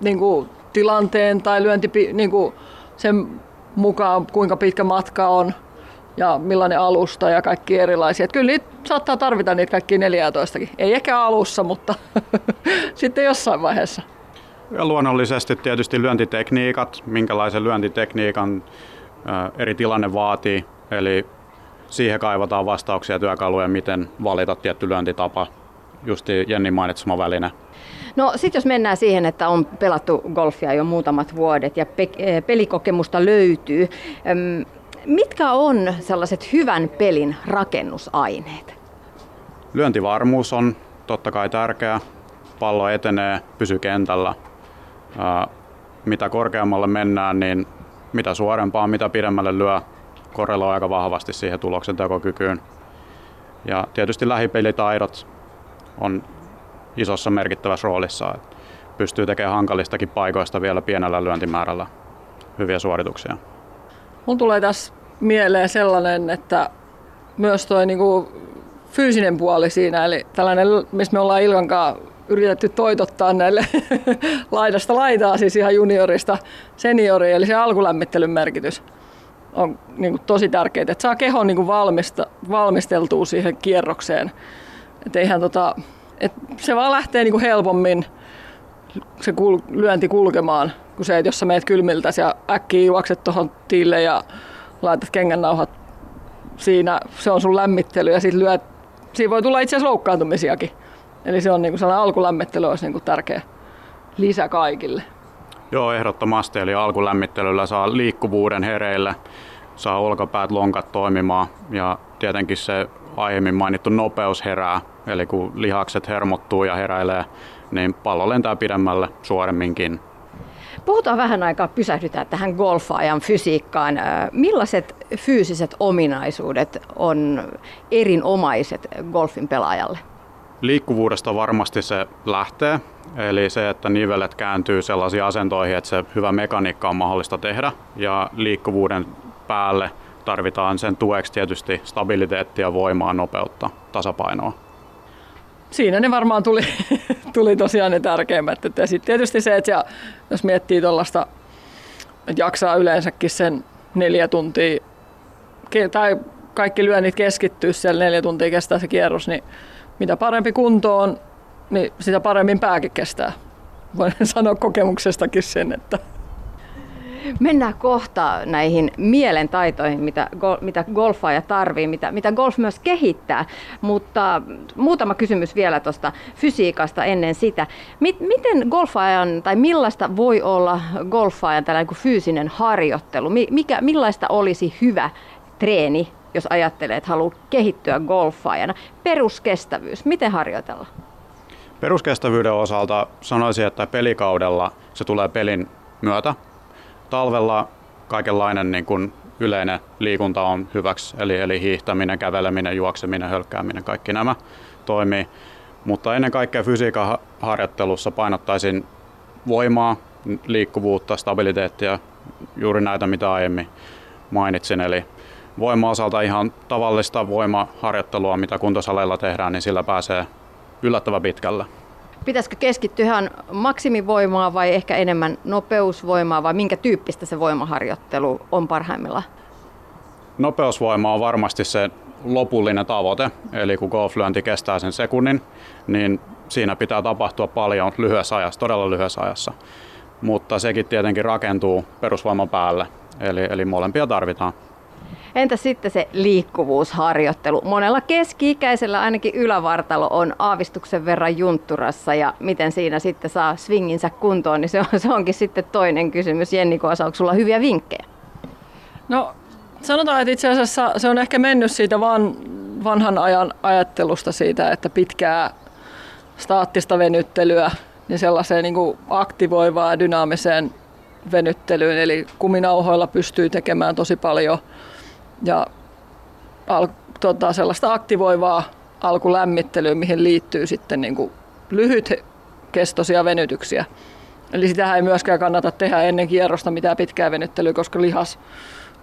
S3: niin kuin, tilanteen tai lyönti niin kuin, sen mukaan, kuinka pitkä matka on ja millainen alusta ja kaikki erilaisia. Et kyllä niitä saattaa tarvita niitä kaikki 14 Ei ehkä alussa, mutta sitten jossain vaiheessa.
S2: Ja luonnollisesti tietysti lyöntitekniikat, minkälaisen lyöntitekniikan eri tilanne vaatii. Eli siihen kaivataan vastauksia työkaluja, miten valita tietty lyöntitapa justi Jenni mainitsema väline.
S9: No sitten jos mennään siihen, että on pelattu golfia jo muutamat vuodet ja pe- eh, pelikokemusta löytyy, mitkä on sellaiset hyvän pelin rakennusaineet?
S2: Lyöntivarmuus on totta kai tärkeä. Pallo etenee, pysyy kentällä. Mitä korkeammalle mennään, niin mitä suorempaa, mitä pidemmälle lyö, korreloi aika vahvasti siihen tuloksen tekokykyyn. Ja tietysti lähipelitaidot on isossa merkittävässä roolissa. Että pystyy tekemään hankalistakin paikoista vielä pienellä lyöntimäärällä hyviä suorituksia.
S3: Mun tulee tässä mieleen sellainen, että myös tuo niinku fyysinen puoli siinä, eli tällainen, missä me ollaan Ilkan yritetty toitottaa näille laidasta laitaa, siis ihan juniorista senioriin, eli se alkulämmittelyn merkitys on niin kuin tosi tärkeää, että saa kehon niin kuin valmista, valmisteltua siihen kierrokseen. Et eihän tota, et se vaan lähtee niin kuin helpommin se kul, lyönti kulkemaan, kuin se, että jos sä meet kylmiltä ja äkkiä juokset tuohon tiille ja laitat kengännauhat siinä, se on sun lämmittely ja sitten lyöt, siinä voi tulla itse asiassa loukkaantumisiakin. Eli se on niin kuin sellainen alkulämmittely olisi niin kuin tärkeä lisä kaikille.
S2: Joo, ehdottomasti. Eli alkulämmittelyllä saa liikkuvuuden hereille, saa olkapäät, lonkat toimimaan ja tietenkin se aiemmin mainittu nopeus herää. Eli kun lihakset hermottuu ja heräilee, niin pallo lentää pidemmälle suoremminkin.
S9: Puhutaan vähän aikaa, pysähdytään tähän golfaajan fysiikkaan. Millaiset fyysiset ominaisuudet on erinomaiset golfin pelaajalle?
S2: Liikkuvuudesta varmasti se lähtee, eli se, että nivelet kääntyy sellaisiin asentoihin, että se hyvä mekaniikka on mahdollista tehdä. Ja liikkuvuuden päälle tarvitaan sen tueksi tietysti stabiliteettia, voimaa, nopeutta, tasapainoa.
S3: Siinä ne varmaan tuli, tuli tosiaan ne tärkeimmät. Ja sitten tietysti se, että jos miettii tuollaista, että jaksaa yleensäkin sen neljä tuntia, tai kaikki lyönnit keskittyy siellä neljä tuntia kestää se kierros, niin mitä parempi kunto on, niin sitä paremmin pääkin kestää. Voin sanoa kokemuksestakin sen, että
S9: Mennään kohta näihin mielentaitoihin, mitä, mitä golfaaja tarvii, mitä, mitä golf myös kehittää. Mutta muutama kysymys vielä tuosta fysiikasta ennen sitä. Miten golfaajan tai millaista voi olla golfaajan tällainen kuin fyysinen harjoittelu? Mikä, millaista olisi hyvä treeni, jos ajattelee, että haluaa kehittyä golfaajana? Peruskestävyys, miten harjoitella?
S2: Peruskestävyyden osalta sanoisin, että pelikaudella se tulee pelin myötä talvella kaikenlainen niin kuin yleinen liikunta on hyväksi, eli, eli hiihtäminen, käveleminen, juokseminen, hölkkääminen, kaikki nämä toimii. Mutta ennen kaikkea fysiikan harjoittelussa painottaisin voimaa, liikkuvuutta, stabiliteettia, juuri näitä mitä aiemmin mainitsin. Eli voima osalta ihan tavallista voimaharjoittelua, mitä kuntosaleilla tehdään, niin sillä pääsee yllättävän pitkälle.
S9: Pitäisikö keskittyä ihan maksimivoimaa vai ehkä enemmän nopeusvoimaa vai minkä tyyppistä se voimaharjoittelu on parhaimmillaan?
S2: Nopeusvoima on varmasti se lopullinen tavoite, eli kun golflyönti kestää sen sekunnin, niin siinä pitää tapahtua paljon lyhyessä ajassa, todella lyhyessä ajassa. Mutta sekin tietenkin rakentuu perusvoiman päälle, eli, eli molempia tarvitaan.
S9: Entä sitten se liikkuvuusharjoittelu? Monella keski-ikäisellä ainakin ylävartalo on aavistuksen verran juntturassa ja miten siinä sitten saa swinginsä kuntoon, niin se, on, se onkin sitten toinen kysymys. Jenni Koosa, onko sulla hyviä vinkkejä?
S3: No sanotaan, että itse asiassa se on ehkä mennyt siitä van, vanhan ajan ajattelusta siitä, että pitkää staattista venyttelyä niin sellaiseen niin kuin aktivoivaan dynaamiseen venyttelyyn. Eli kuminauhoilla pystyy tekemään tosi paljon – ja al, tota, sellaista aktivoivaa alkulämmittelyä, mihin liittyy sitten niin kuin lyhytkestoisia venytyksiä. Eli sitä ei myöskään kannata tehdä ennen kierrosta mitään pitkää venyttelyä, koska lihas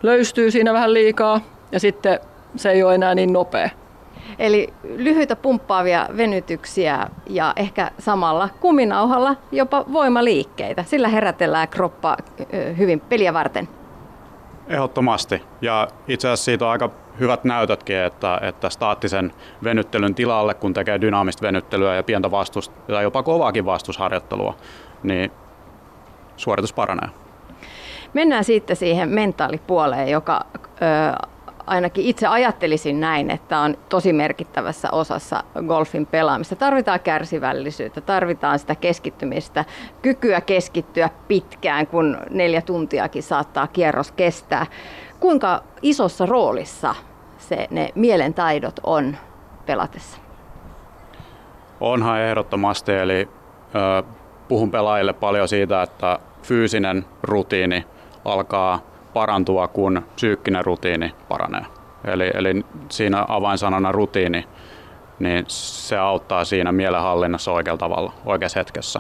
S3: löystyy siinä vähän liikaa ja sitten se ei ole enää niin nopea.
S9: Eli lyhyitä pumppaavia venytyksiä ja ehkä samalla kuminauhalla jopa voimaliikkeitä. Sillä herätellään kroppa hyvin peliä varten.
S2: Ehdottomasti. Ja itse asiassa siitä on aika hyvät näytötkin, että, että staattisen venyttelyn tilalle, kun tekee dynaamista venyttelyä ja pientä vastus, tai jopa kovaakin vastusharjoittelua, niin suoritus paranee.
S9: Mennään sitten siihen mentaalipuoleen, joka ö, ainakin itse ajattelisin näin, että on tosi merkittävässä osassa golfin pelaamista. Tarvitaan kärsivällisyyttä, tarvitaan sitä keskittymistä, kykyä keskittyä pitkään, kun neljä tuntiakin saattaa kierros kestää. Kuinka isossa roolissa se, ne mielentaidot on pelatessa?
S2: Onhan ehdottomasti, eli ö, puhun pelaajille paljon siitä, että fyysinen rutiini alkaa parantua, kun psyykkinen rutiini paranee. Eli, eli siinä avainsanana rutiini, niin se auttaa siinä mielenhallinnassa oikealla tavalla, oikeassa hetkessä.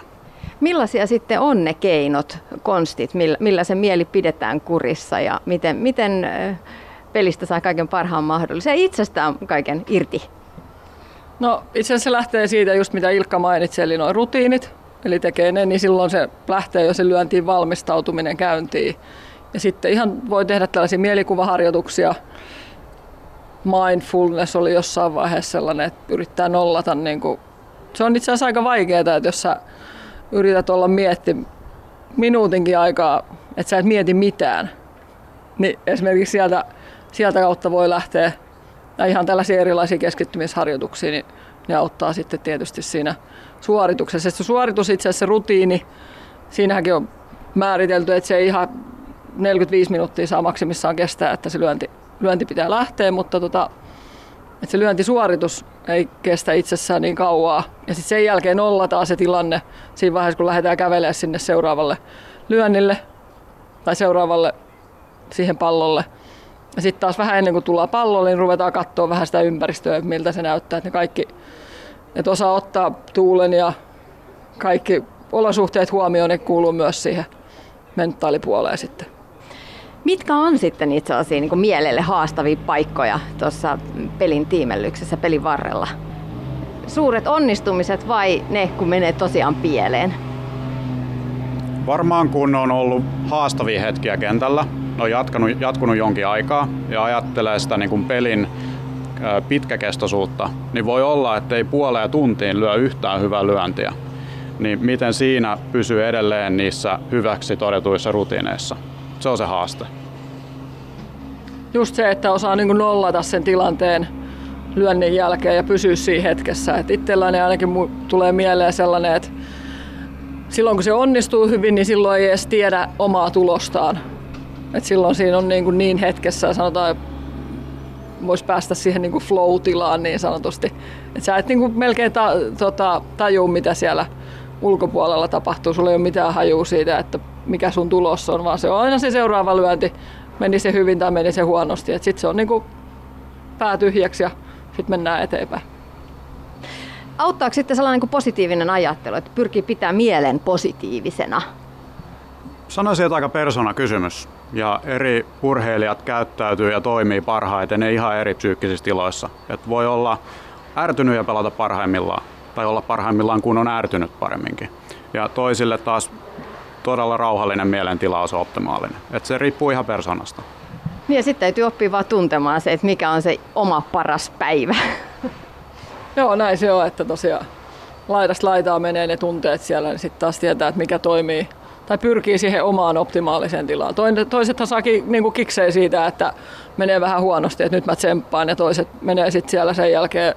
S9: Millaisia sitten on ne keinot, konstit, millä, millä se mieli pidetään kurissa ja miten, miten pelistä saa kaiken parhaan mahdollisen ja itsestään kaiken irti?
S3: No itse asiassa se lähtee siitä just mitä Ilkka mainitsi, eli noin rutiinit, eli tekee ne, niin silloin se lähtee jo se lyöntiin valmistautuminen käyntiin. Ja sitten ihan voi tehdä tällaisia mielikuvaharjoituksia. Mindfulness oli jossain vaiheessa sellainen, että yrittää nollata. Niin kuin, se on itse asiassa aika vaikeaa, että jos sä yrität olla mietti minuutinkin aikaa, että sä et mieti mitään, niin esimerkiksi sieltä, sieltä kautta voi lähteä ja ihan tällaisia erilaisia keskittymisharjoituksia, niin ne auttaa sitten tietysti siinä suorituksessa. Se suoritus itse asiassa se rutiini, siinähänkin on määritelty, että se ei ihan 45 minuuttia saa maksimissaan kestää, että se lyönti, lyönti pitää lähteä, mutta tota, että se lyöntisuoritus ei kestä itsessään niin kauaa. Ja sitten sen jälkeen nollataan se tilanne siinä vaiheessa, kun lähdetään kävelemään sinne seuraavalle lyönnille tai seuraavalle siihen pallolle. Ja sitten taas vähän ennen kuin tullaan pallolle, niin ruvetaan katsoa vähän sitä ympäristöä, miltä se näyttää. Että ne kaikki, että osaa ottaa tuulen ja kaikki olosuhteet huomioon, ne kuuluu myös siihen mentaalipuoleen sitten.
S9: Mitkä on sitten itse asiassa niin mielelle haastavia paikkoja tuossa pelin tiimellyksessä, pelin varrella? Suuret onnistumiset vai ne, kun menee tosiaan pieleen?
S2: Varmaan kun on ollut haastavia hetkiä kentällä, on jatkanut, jatkunut jonkin aikaa ja ajattelee sitä niin kuin pelin pitkäkestoisuutta, niin voi olla, että ei puoleen tuntiin lyö yhtään hyvää lyöntiä. Niin miten siinä pysyy edelleen niissä hyväksi todetuissa rutiineissa? Se on se haaste.
S3: Just se, että osaa niin nollata sen tilanteen lyönnin jälkeen ja pysyä siinä hetkessä. Et itselläni ainakin tulee mieleen sellainen, että silloin kun se onnistuu hyvin, niin silloin ei edes tiedä omaa tulostaan. Et silloin siinä on niin, kuin niin hetkessä, sanotaan, voisi päästä siihen niin kuin flow-tilaan niin sanotusti. Et sä et niin kuin melkein ta, tota, tajuu, mitä siellä ulkopuolella tapahtuu. Sulla ei ole mitään hajua siitä, että mikä sun tulos on, vaan se on aina se seuraava lyönti. Meni se hyvin tai meni se huonosti. Sitten se on niin kuin pää tyhjäksi ja sitten mennään eteenpäin.
S9: Auttaako sitten sellainen kuin positiivinen ajattelu, että pyrkii pitää mielen positiivisena?
S2: Sanoisin, että aika persona kysymys. Ja eri urheilijat käyttäytyy ja toimii parhaiten ei ihan eri psyykkisissä tiloissa. Et voi olla ärtynyt ja pelata parhaimmillaan, tai olla parhaimmillaan kun on ärtynyt paremminkin. Ja toisille taas todella rauhallinen mielentila on se optimaalinen. Et se riippuu ihan persoonasta.
S9: Niin ja sitten täytyy oppia vaan tuntemaan se, että mikä on se oma paras päivä.
S3: Joo, näin se on, että tosiaan laidasta laitaa menee ne tunteet siellä, niin sitten taas tietää, että mikä toimii tai pyrkii siihen omaan optimaaliseen tilaan. Toisethan saakin niin kuin kiksei siitä, että menee vähän huonosti, että nyt mä tsemppaan ja toiset menee sitten siellä sen jälkeen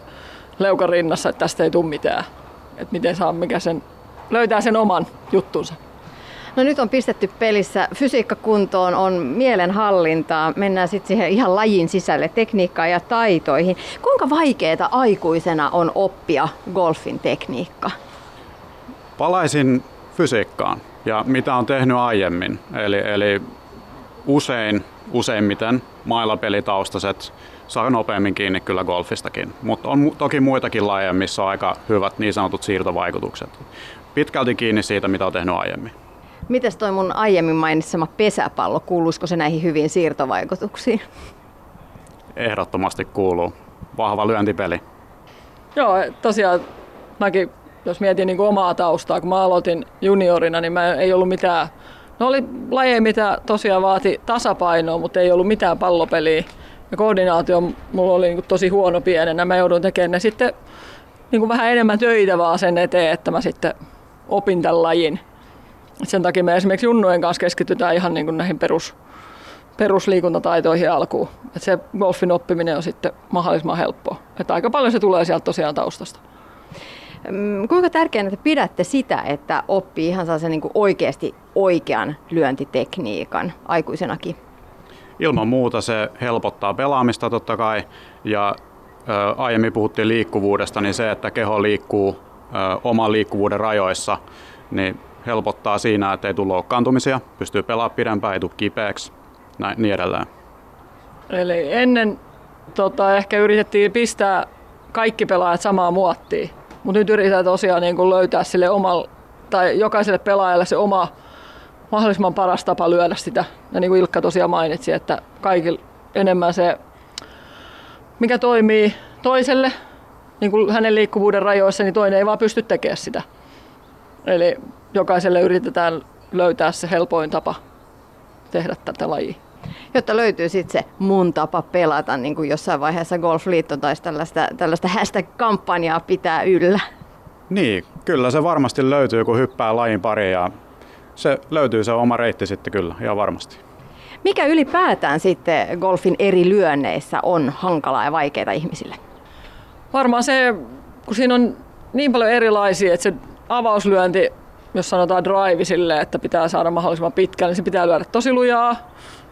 S3: leukan rinnassa, että tästä ei tule mitään. Että miten saa, mikä sen, löytää sen oman juttunsa.
S9: No nyt on pistetty pelissä fysiikka kuntoon, on mielenhallintaa, mennään sitten siihen ihan lajin sisälle, tekniikkaan ja taitoihin. Kuinka vaikeaa aikuisena on oppia golfin tekniikka?
S2: Palaisin fysiikkaan ja mitä on tehnyt aiemmin. Eli, eli usein, useimmiten mailapelitaustaiset saa nopeammin kiinni kyllä golfistakin, mutta on toki muitakin lajeja, missä on aika hyvät niin sanotut siirtovaikutukset. Pitkälti kiinni siitä, mitä on tehnyt aiemmin.
S9: Mites toi mun aiemmin mainitsema pesäpallo, kuuluisiko se näihin hyviin siirtovaikutuksiin?
S2: Ehdottomasti kuuluu. Vahva lyöntipeli.
S3: Joo, tosiaan mäkin, jos mietin niin kuin omaa taustaa, kun mä aloitin juniorina, niin mä ei ollut mitään, no oli lajeja, mitä tosiaan vaati tasapainoa, mutta ei ollut mitään pallopeliä. Ja koordinaatio mulla oli niin tosi huono pienenä. Mä joudun tekemään ne sitten niin vähän enemmän töitä vaan sen eteen, että mä sitten opin tämän lajin. Sen takia me esimerkiksi junnujen kanssa keskitytään ihan niin kuin näihin perus, perusliikuntataitoihin alkuun. Et se golfin oppiminen on sitten mahdollisimman helppoa. Et aika paljon se tulee sieltä tosiaan taustasta.
S9: Mm, kuinka tärkeänä te pidätte sitä, että oppii ihan sen niin kuin oikeasti oikean lyöntitekniikan aikuisenakin?
S2: Ilman muuta se helpottaa pelaamista totta kai. Ja ä, aiemmin puhuttiin liikkuvuudesta, niin se, että keho liikkuu ä, oman liikkuvuuden rajoissa, niin helpottaa siinä, että ei tule loukkaantumisia, pystyy pelaamaan pidempään, ei tule kipeäksi, näin, niin edelleen.
S3: Eli ennen tota, ehkä yritettiin pistää kaikki pelaajat samaa muottiin, mutta nyt yritetään tosiaan niin kuin löytää sille omal, tai jokaiselle pelaajalle se oma mahdollisimman paras tapa lyödä sitä. Ja niin kuin Ilkka tosiaan mainitsi, että kaikille enemmän se, mikä toimii toiselle, niin kuin hänen liikkuvuuden rajoissa, niin toinen ei vaan pysty tekemään sitä. Eli jokaiselle yritetään löytää se helpoin tapa tehdä tätä lajia.
S9: Jotta löytyy sitten se mun tapa pelata, niin kuin jossain vaiheessa Golfliitto taisi tällaista, tällaista hashtag-kampanjaa pitää yllä.
S2: Niin, kyllä se varmasti löytyy, kun hyppää lajin pariin ja se löytyy se oma reitti sitten kyllä, ihan varmasti.
S9: Mikä ylipäätään sitten golfin eri lyönneissä on hankalaa ja vaikeaa ihmisille?
S3: Varmaan se, kun siinä on niin paljon erilaisia, että se avauslyönti, jos sanotaan drive sille, että pitää saada mahdollisimman pitkään, niin se pitää lyödä tosi lujaa.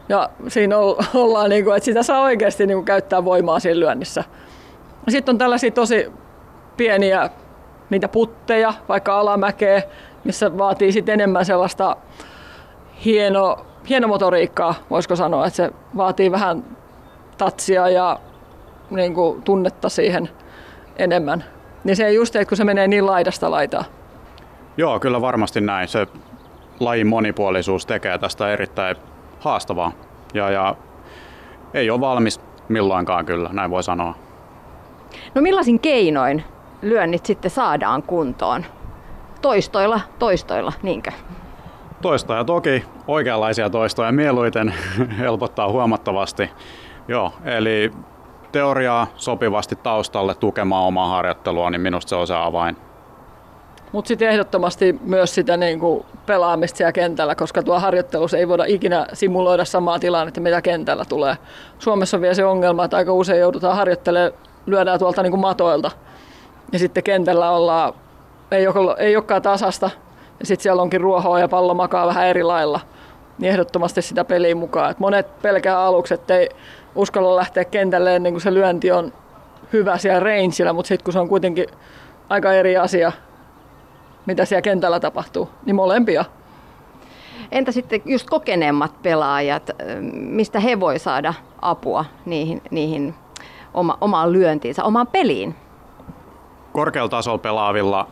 S3: Ja siinä ollaan, niin kuin, että sitä saa oikeasti niin kuin käyttää voimaa siinä lyönnissä. Sitten on tällaisia tosi pieniä niitä putteja, vaikka alamäkeä, missä vaatii sitten enemmän sellaista hieno, hienomotoriikkaa, voisiko sanoa, että se vaatii vähän tatsia ja niin kuin, tunnetta siihen enemmän. Niin se just, että kun se menee niin laidasta laitaa.
S2: Joo, kyllä varmasti näin. Se lajin monipuolisuus tekee tästä erittäin haastavaa. Ja, ja ei ole valmis milloinkaan kyllä, näin voi sanoa.
S9: No millaisin keinoin lyönnit sitten saadaan kuntoon? Toistoilla, toistoilla, niinkö?
S2: Toistoja toki, oikeanlaisia toistoja mieluiten helpottaa huomattavasti. Joo, eli teoriaa sopivasti taustalle tukemaan omaa harjoittelua, niin minusta se on se avain.
S3: Mutta sitten ehdottomasti myös sitä niinku pelaamista siellä kentällä, koska tuo harjoittelussa ei voida ikinä simuloida samaa tilannetta, mitä kentällä tulee. Suomessa on vielä se ongelma, että aika usein joudutaan harjoittelemaan, lyödään tuolta niinku matoilta. Ja sitten kentällä ollaan, ei, ole, ei olekaan tasasta, ja sitten siellä onkin ruohoa ja pallo makaa vähän eri lailla. Niin ehdottomasti sitä peliä mukaan. Et monet pelkää aluksi, ei uskalla lähteä kentälle ennen kuin se lyönti on hyvä siellä rangeilla, mutta sitten kun se on kuitenkin aika eri asia, mitä siellä kentällä tapahtuu, niin molempia.
S9: Entä sitten just kokeneemmat pelaajat, mistä he voi saada apua niihin, niihin oma, omaan lyöntiinsä, omaan peliin?
S2: Korkealla tasolla pelaavilla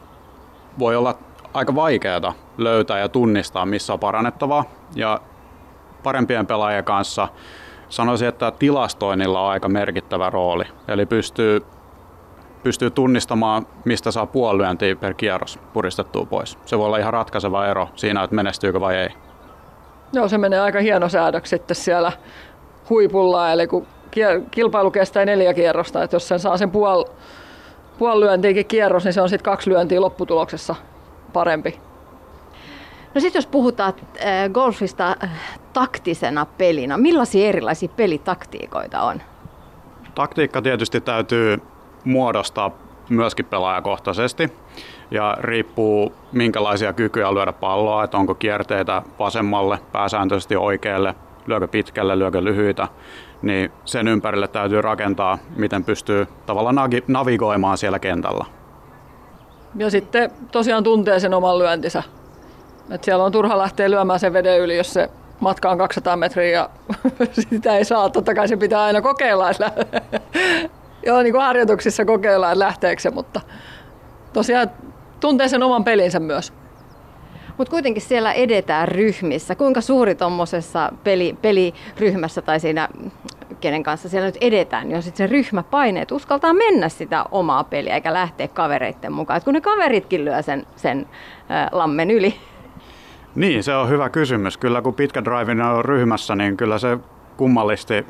S2: voi olla aika vaikeaa löytää ja tunnistaa, missä on parannettavaa. Ja parempien pelaajien kanssa sanoisin, että tilastoinnilla on aika merkittävä rooli. Eli pystyy, pystyy tunnistamaan, mistä saa puolilyöntiä per kierros puristettua pois. Se voi olla ihan ratkaiseva ero siinä, että menestyykö vai ei.
S3: Joo, se menee aika hieno säädöksi sitten siellä huipulla. Eli kun kilpailu kestää neljä kierrosta, että jos sen saa sen puol, puolilyöntiinkin kierros, niin se on sitten kaksi lyöntiä lopputuloksessa parempi.
S9: No sitten jos puhutaan äh, golfista äh, taktisena pelinä, millaisia erilaisia pelitaktiikoita on?
S2: Taktiikka tietysti täytyy muodostaa myöskin pelaajakohtaisesti ja riippuu minkälaisia kykyjä lyödä palloa, että onko kierteitä vasemmalle, pääsääntöisesti oikealle, lyökö pitkälle, lyökö lyhyitä, niin sen ympärille täytyy rakentaa, miten pystyy tavallaan navigoimaan siellä kentällä.
S3: Ja sitten tosiaan tuntee sen oman lyöntinsä. Et siellä on turha lähteä lyömään sen veden yli, jos se matka on 200 metriä ja sitä ei saa. Totta kai se pitää aina kokeilla, Joo, niin kuin harjoituksissa kokeillaan, että lähteekö se, mutta tosiaan tuntee sen oman pelinsä myös.
S9: Mutta kuitenkin siellä edetään ryhmissä. Kuinka suuri tuommoisessa peli, peliryhmässä tai siinä, kenen kanssa siellä nyt edetään, niin on sitten se ryhmäpaine, että uskaltaa mennä sitä omaa peliä eikä lähteä kavereiden mukaan. Et kun ne kaveritkin lyö sen, sen äh, lammen yli.
S2: Niin, se on hyvä kysymys. Kyllä kun pitkä drive on ryhmässä, niin kyllä se kummallisesti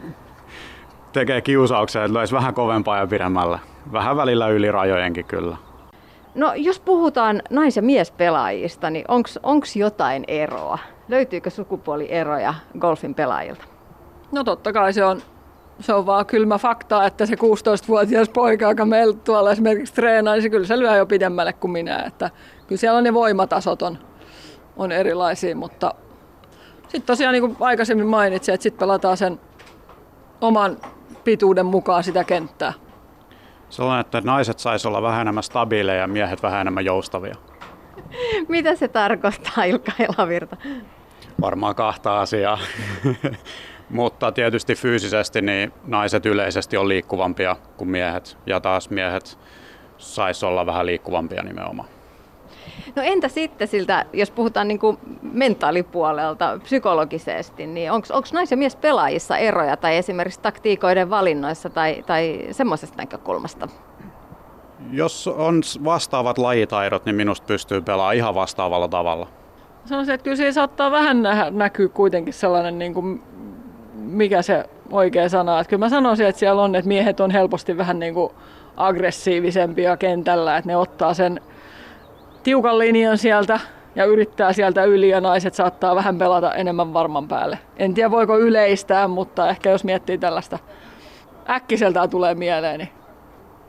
S2: tekee kiusauksia, että löisi vähän kovempaa ja pidemmällä. Vähän välillä yli rajojenkin kyllä.
S9: No jos puhutaan nais- ja miespelaajista, niin onko jotain eroa? Löytyykö sukupuolieroja golfin pelaajilta?
S3: No totta kai se on, se on vaan kylmä fakta, että se 16-vuotias poika, joka meillä tuolla esimerkiksi treenaa, niin se kyllä se lyö jo pidemmälle kuin minä. Että kyllä siellä on ne voimatasot on, on erilaisia, mutta sitten tosiaan niin kuin aikaisemmin mainitsin, että sitten pelataan sen oman pituuden mukaan sitä kenttää.
S2: Sellainen, että naiset saisi olla vähän enemmän stabiileja ja miehet vähän enemmän joustavia.
S9: Mitä se tarkoittaa, Ilkka Elavirta?
S2: Varmaan kahta asiaa. Mutta tietysti fyysisesti niin naiset yleisesti on liikkuvampia kuin miehet ja taas miehet saisi olla vähän liikkuvampia nimenomaan.
S9: No entä sitten siltä, jos puhutaan niin kuin mentaalipuolelta, psykologisesti, niin onko nais- ja mies pelaajissa eroja tai esimerkiksi taktiikoiden valinnoissa tai, tai semmoisesta näkökulmasta?
S2: Jos on vastaavat lajitaidot, niin minusta pystyy pelaamaan ihan vastaavalla tavalla.
S3: Sanoisin, että kyllä siinä saattaa vähän nä- näkyä kuitenkin sellainen, niin kuin, mikä se oikea sana. Että kyllä mä sanoisin, että siellä on, että miehet on helposti vähän niin kuin aggressiivisempia kentällä, että ne ottaa sen tiukan linjan sieltä ja yrittää sieltä yli ja naiset saattaa vähän pelata enemmän varman päälle. En tiedä voiko yleistää, mutta ehkä jos miettii tällaista äkkiseltään tulee mieleen, niin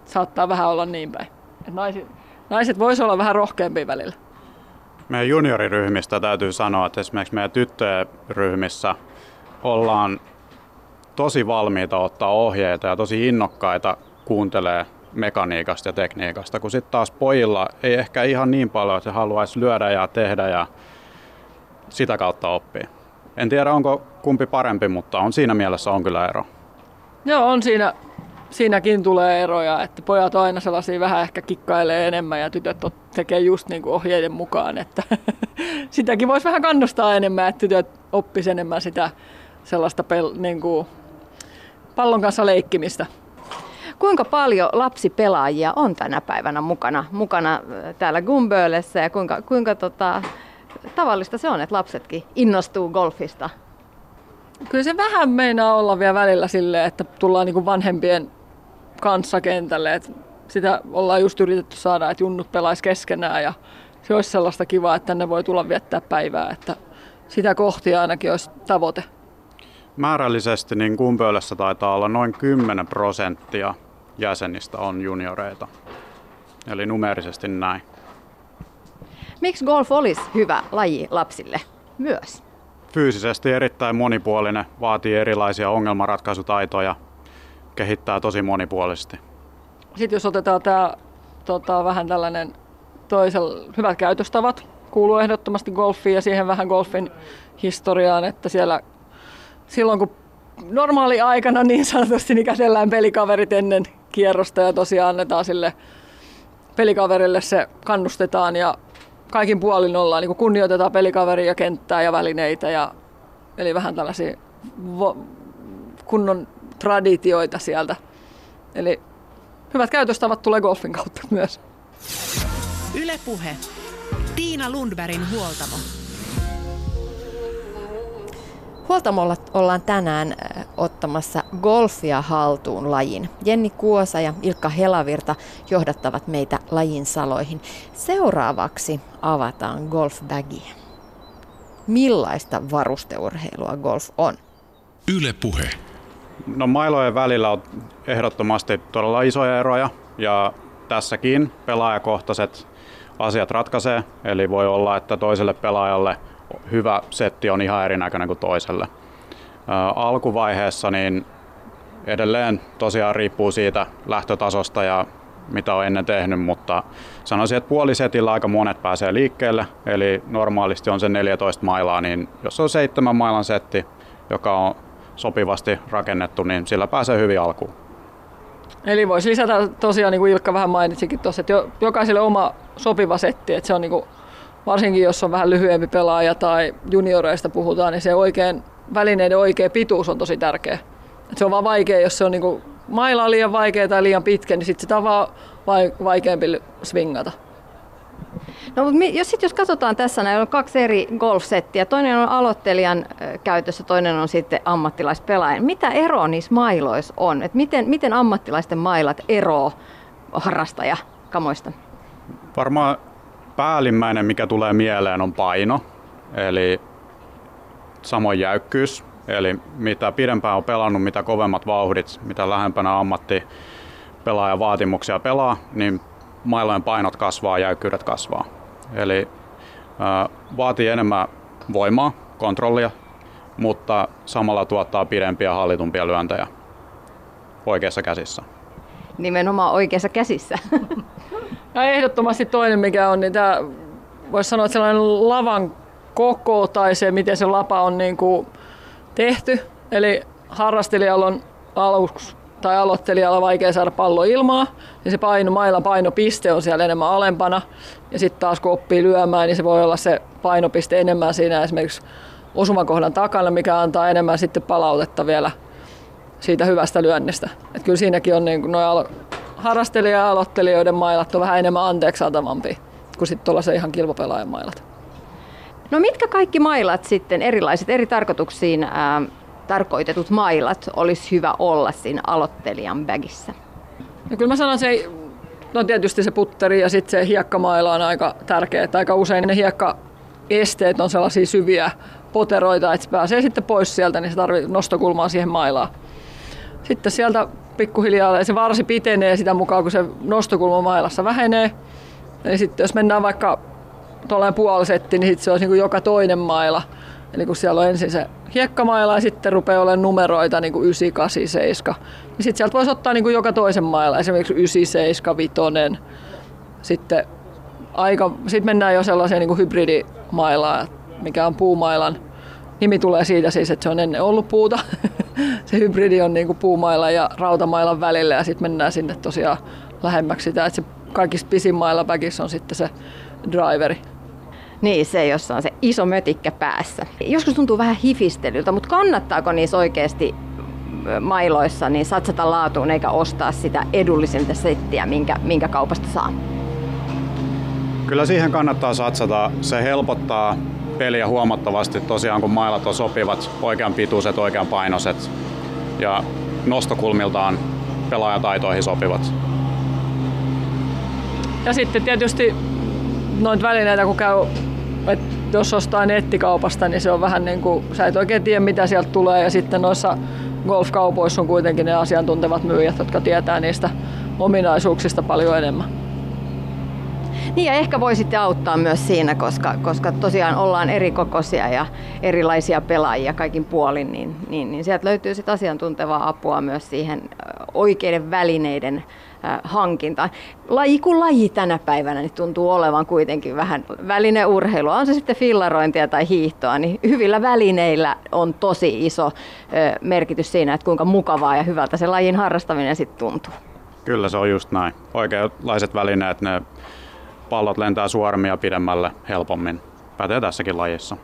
S3: saattaa vähän olla niin päin. Et naiset, naiset voisi olla vähän rohkeampia välillä.
S2: Meidän junioriryhmistä täytyy sanoa, että esimerkiksi meidän tyttöjen ryhmissä ollaan tosi valmiita ottaa ohjeita ja tosi innokkaita kuuntelee mekaniikasta ja tekniikasta, kun sitten taas pojilla ei ehkä ihan niin paljon, että he haluaisi lyödä ja tehdä ja sitä kautta oppia. En tiedä, onko kumpi parempi, mutta on siinä mielessä on kyllä ero.
S3: Joo, on siinä, siinäkin tulee eroja, että pojat aina sellaisia vähän ehkä kikkailee enemmän ja tytöt tekee just niin kuin ohjeiden mukaan, että sitäkin voisi vähän kannustaa enemmän, että tytöt oppis enemmän sitä sellaista pel, niin kuin pallon kanssa leikkimistä.
S9: Kuinka paljon lapsipelaajia on tänä päivänä mukana, mukana äh, täällä Gumböölessä ja kuinka, kuinka tota, tavallista se on, että lapsetkin innostuu golfista?
S3: Kyllä se vähän meinaa olla vielä välillä silleen, että tullaan niin kuin vanhempien kanssa kentälle. Että sitä ollaan just yritetty saada, että junnut pelaisi keskenään ja se olisi sellaista kivaa, että ne voi tulla viettää päivää. Että sitä kohti ainakin olisi tavoite.
S2: Määrällisesti niin Kumpöölässä taitaa olla noin 10 prosenttia jäsenistä on junioreita. Eli numerisesti näin.
S9: Miksi golf olisi hyvä laji lapsille myös?
S2: Fyysisesti erittäin monipuolinen, vaatii erilaisia ongelmanratkaisutaitoja, kehittää tosi monipuolisesti.
S3: Sitten jos otetaan tämä tota, vähän tällainen toisella, hyvät käytöstavat, kuuluu ehdottomasti golfiin ja siihen vähän golfin historiaan, että siellä silloin kun normaali aikana niin sanotusti niin käsellään pelikaverit ennen kierrosta ja tosiaan annetaan sille pelikaverille se kannustetaan ja kaikin puolin ollaan, niin kunnioitetaan pelikaveria, kenttää ja välineitä ja eli vähän tällaisia vo, kunnon traditioita sieltä. Eli hyvät käytöstavat tulee golfin kautta myös.
S1: Ylepuhe. Tiina Lundbergin huoltamo.
S4: Huoltamolla ollaan tänään ottamassa golfia haltuun lajin. Jenni Kuosa ja Ilkka Helavirta johdattavat meitä lajin saloihin. Seuraavaksi avataan golfbagia. Millaista varusteurheilua golf on?
S10: Ylepuhe.
S2: No mailojen välillä on ehdottomasti todella isoja eroja ja tässäkin pelaajakohtaiset asiat ratkaisee. Eli voi olla, että toiselle pelaajalle – hyvä setti on ihan erinäköinen kuin toiselle. Alkuvaiheessa niin edelleen tosiaan riippuu siitä lähtötasosta ja mitä on ennen tehnyt, mutta sanoisin, että puolisetillä aika monet pääsee liikkeelle, eli normaalisti on se 14 mailaa, niin jos on seitsemän mailan setti, joka on sopivasti rakennettu, niin sillä pääsee hyvin alkuun.
S3: Eli voisi lisätä tosiaan, niin kuin Ilkka vähän mainitsikin tuossa, että jokaiselle oma sopiva setti, että se on niin kuin varsinkin jos on vähän lyhyempi pelaaja tai junioreista puhutaan, niin se oikein, välineiden oikea pituus on tosi tärkeä. Et se on vaan vaikea, jos se on niinku maila liian vaikea tai liian pitkä, niin sitten sitä on vaan vaikeampi swingata.
S9: No, mutta jos, sit, jos katsotaan tässä, näillä on kaksi eri golfsettiä. Toinen on aloittelijan käytössä, toinen on sitten ammattilaispelaajan. Mitä eroa niissä mailoissa on? Et miten, miten ammattilaisten mailat eroo harrastajakamoista?
S2: Varmaan päällimmäinen, mikä tulee mieleen, on paino, eli samoin jäykkyys. Eli mitä pidempään on pelannut, mitä kovemmat vauhdit, mitä lähempänä ammatti pelaajan vaatimuksia pelaa, niin mailojen painot kasvaa, jäykkyydet kasvaa. Eli ää, vaatii enemmän voimaa, kontrollia, mutta samalla tuottaa pidempiä hallitumpia lyöntejä oikeassa käsissä.
S9: Nimenomaan oikeassa käsissä.
S3: Ja ehdottomasti toinen mikä on, niin tämä voisi sanoa, että sellainen lavan koko tai se, miten se lapa on niin kuin tehty. Eli harrastelijalla on aluksi tai aloittelijalla vaikea saada pallo ilmaa, niin se paino, mailan painopiste on siellä enemmän alempana. Ja sitten taas kun oppii lyömään, niin se voi olla se painopiste enemmän siinä esimerkiksi osumakohdan takana, mikä antaa enemmän sitten palautetta vielä siitä hyvästä lyönnistä. Et kyllä siinäkin on niin kuin, harrastelija- ja aloittelijoiden mailat on vähän enemmän anteeksiantavampi kuin sitten tuollaisen ihan kilpapelaajan mailat.
S9: No mitkä kaikki mailat sitten, erilaiset eri tarkoituksiin ää, tarkoitetut mailat, olisi hyvä olla siinä aloittelijan bagissa?
S3: No kyllä mä sanon, se, no tietysti se putteri ja sitten se hiekkamaila on aika tärkeä. Että aika usein ne hiekkaesteet on sellaisia syviä poteroita, että se pääsee sitten pois sieltä, niin se tarvitsee nostokulmaa siihen mailaan. Sitten sieltä pikkuhiljaa se varsi pitenee sitä mukaan, kun se nostokulma mailassa vähenee. Eli sitten jos mennään vaikka tuollainen puolisetti, niin sitten se olisi niin kuin joka toinen maila. Eli kun siellä on ensin se hiekkamaila ja sitten rupeaa olemaan numeroita niin kuin 9, 8, 7. Niin sitten sieltä voisi ottaa niin kuin joka toisen maila, esimerkiksi 9, 7, 5. Sitten, aika, sitten mennään jo sellaiseen niin kuin hybridimailaan, mikä on puumailan. Nimi tulee siitä siis, että se on ennen ollut puuta. se hybridi on niin kuin puumaila ja rautamailan välillä ja sitten mennään sinne tosiaan lähemmäksi sitä, että se kaikista pisin mailla on sitten se driveri.
S9: Niin, se, jossa on se iso mötikkä päässä. Joskus tuntuu vähän hifistelyltä, mutta kannattaako niissä oikeasti mailoissa niin satsata laatuun eikä ostaa sitä edullisinta settiä, minkä, minkä kaupasta saa?
S2: Kyllä siihen kannattaa satsata. Se helpottaa peliä huomattavasti tosiaan, kun mailat on sopivat, oikean pituiset, oikean painoiset ja nostokulmiltaan pelaajataitoihin sopivat.
S3: Ja sitten tietysti noita välineitä, kun käy, että jos ostaa nettikaupasta, niin se on vähän niin kuin, sä et oikein tiedä mitä sieltä tulee ja sitten noissa golfkaupoissa on kuitenkin ne asiantuntevat myyjät, jotka tietää niistä ominaisuuksista paljon enemmän.
S9: Niin ja ehkä voisitte auttaa myös siinä, koska, koska tosiaan ollaan eri kokoisia ja erilaisia pelaajia kaikin puolin, niin, niin, niin sieltä löytyy sit asiantuntevaa apua myös siihen oikeiden välineiden hankintaan. Laji kuin laji tänä päivänä niin tuntuu olevan kuitenkin vähän välineurheilua, on se sitten fillarointia tai hiihtoa, niin hyvillä välineillä on tosi iso merkitys siinä, että kuinka mukavaa ja hyvältä se lajin harrastaminen sitten tuntuu.
S2: Kyllä se on just näin. Oikeanlaiset välineet, ne pallot lentää suormia pidemmälle helpommin. Pätee tässäkin lajissa.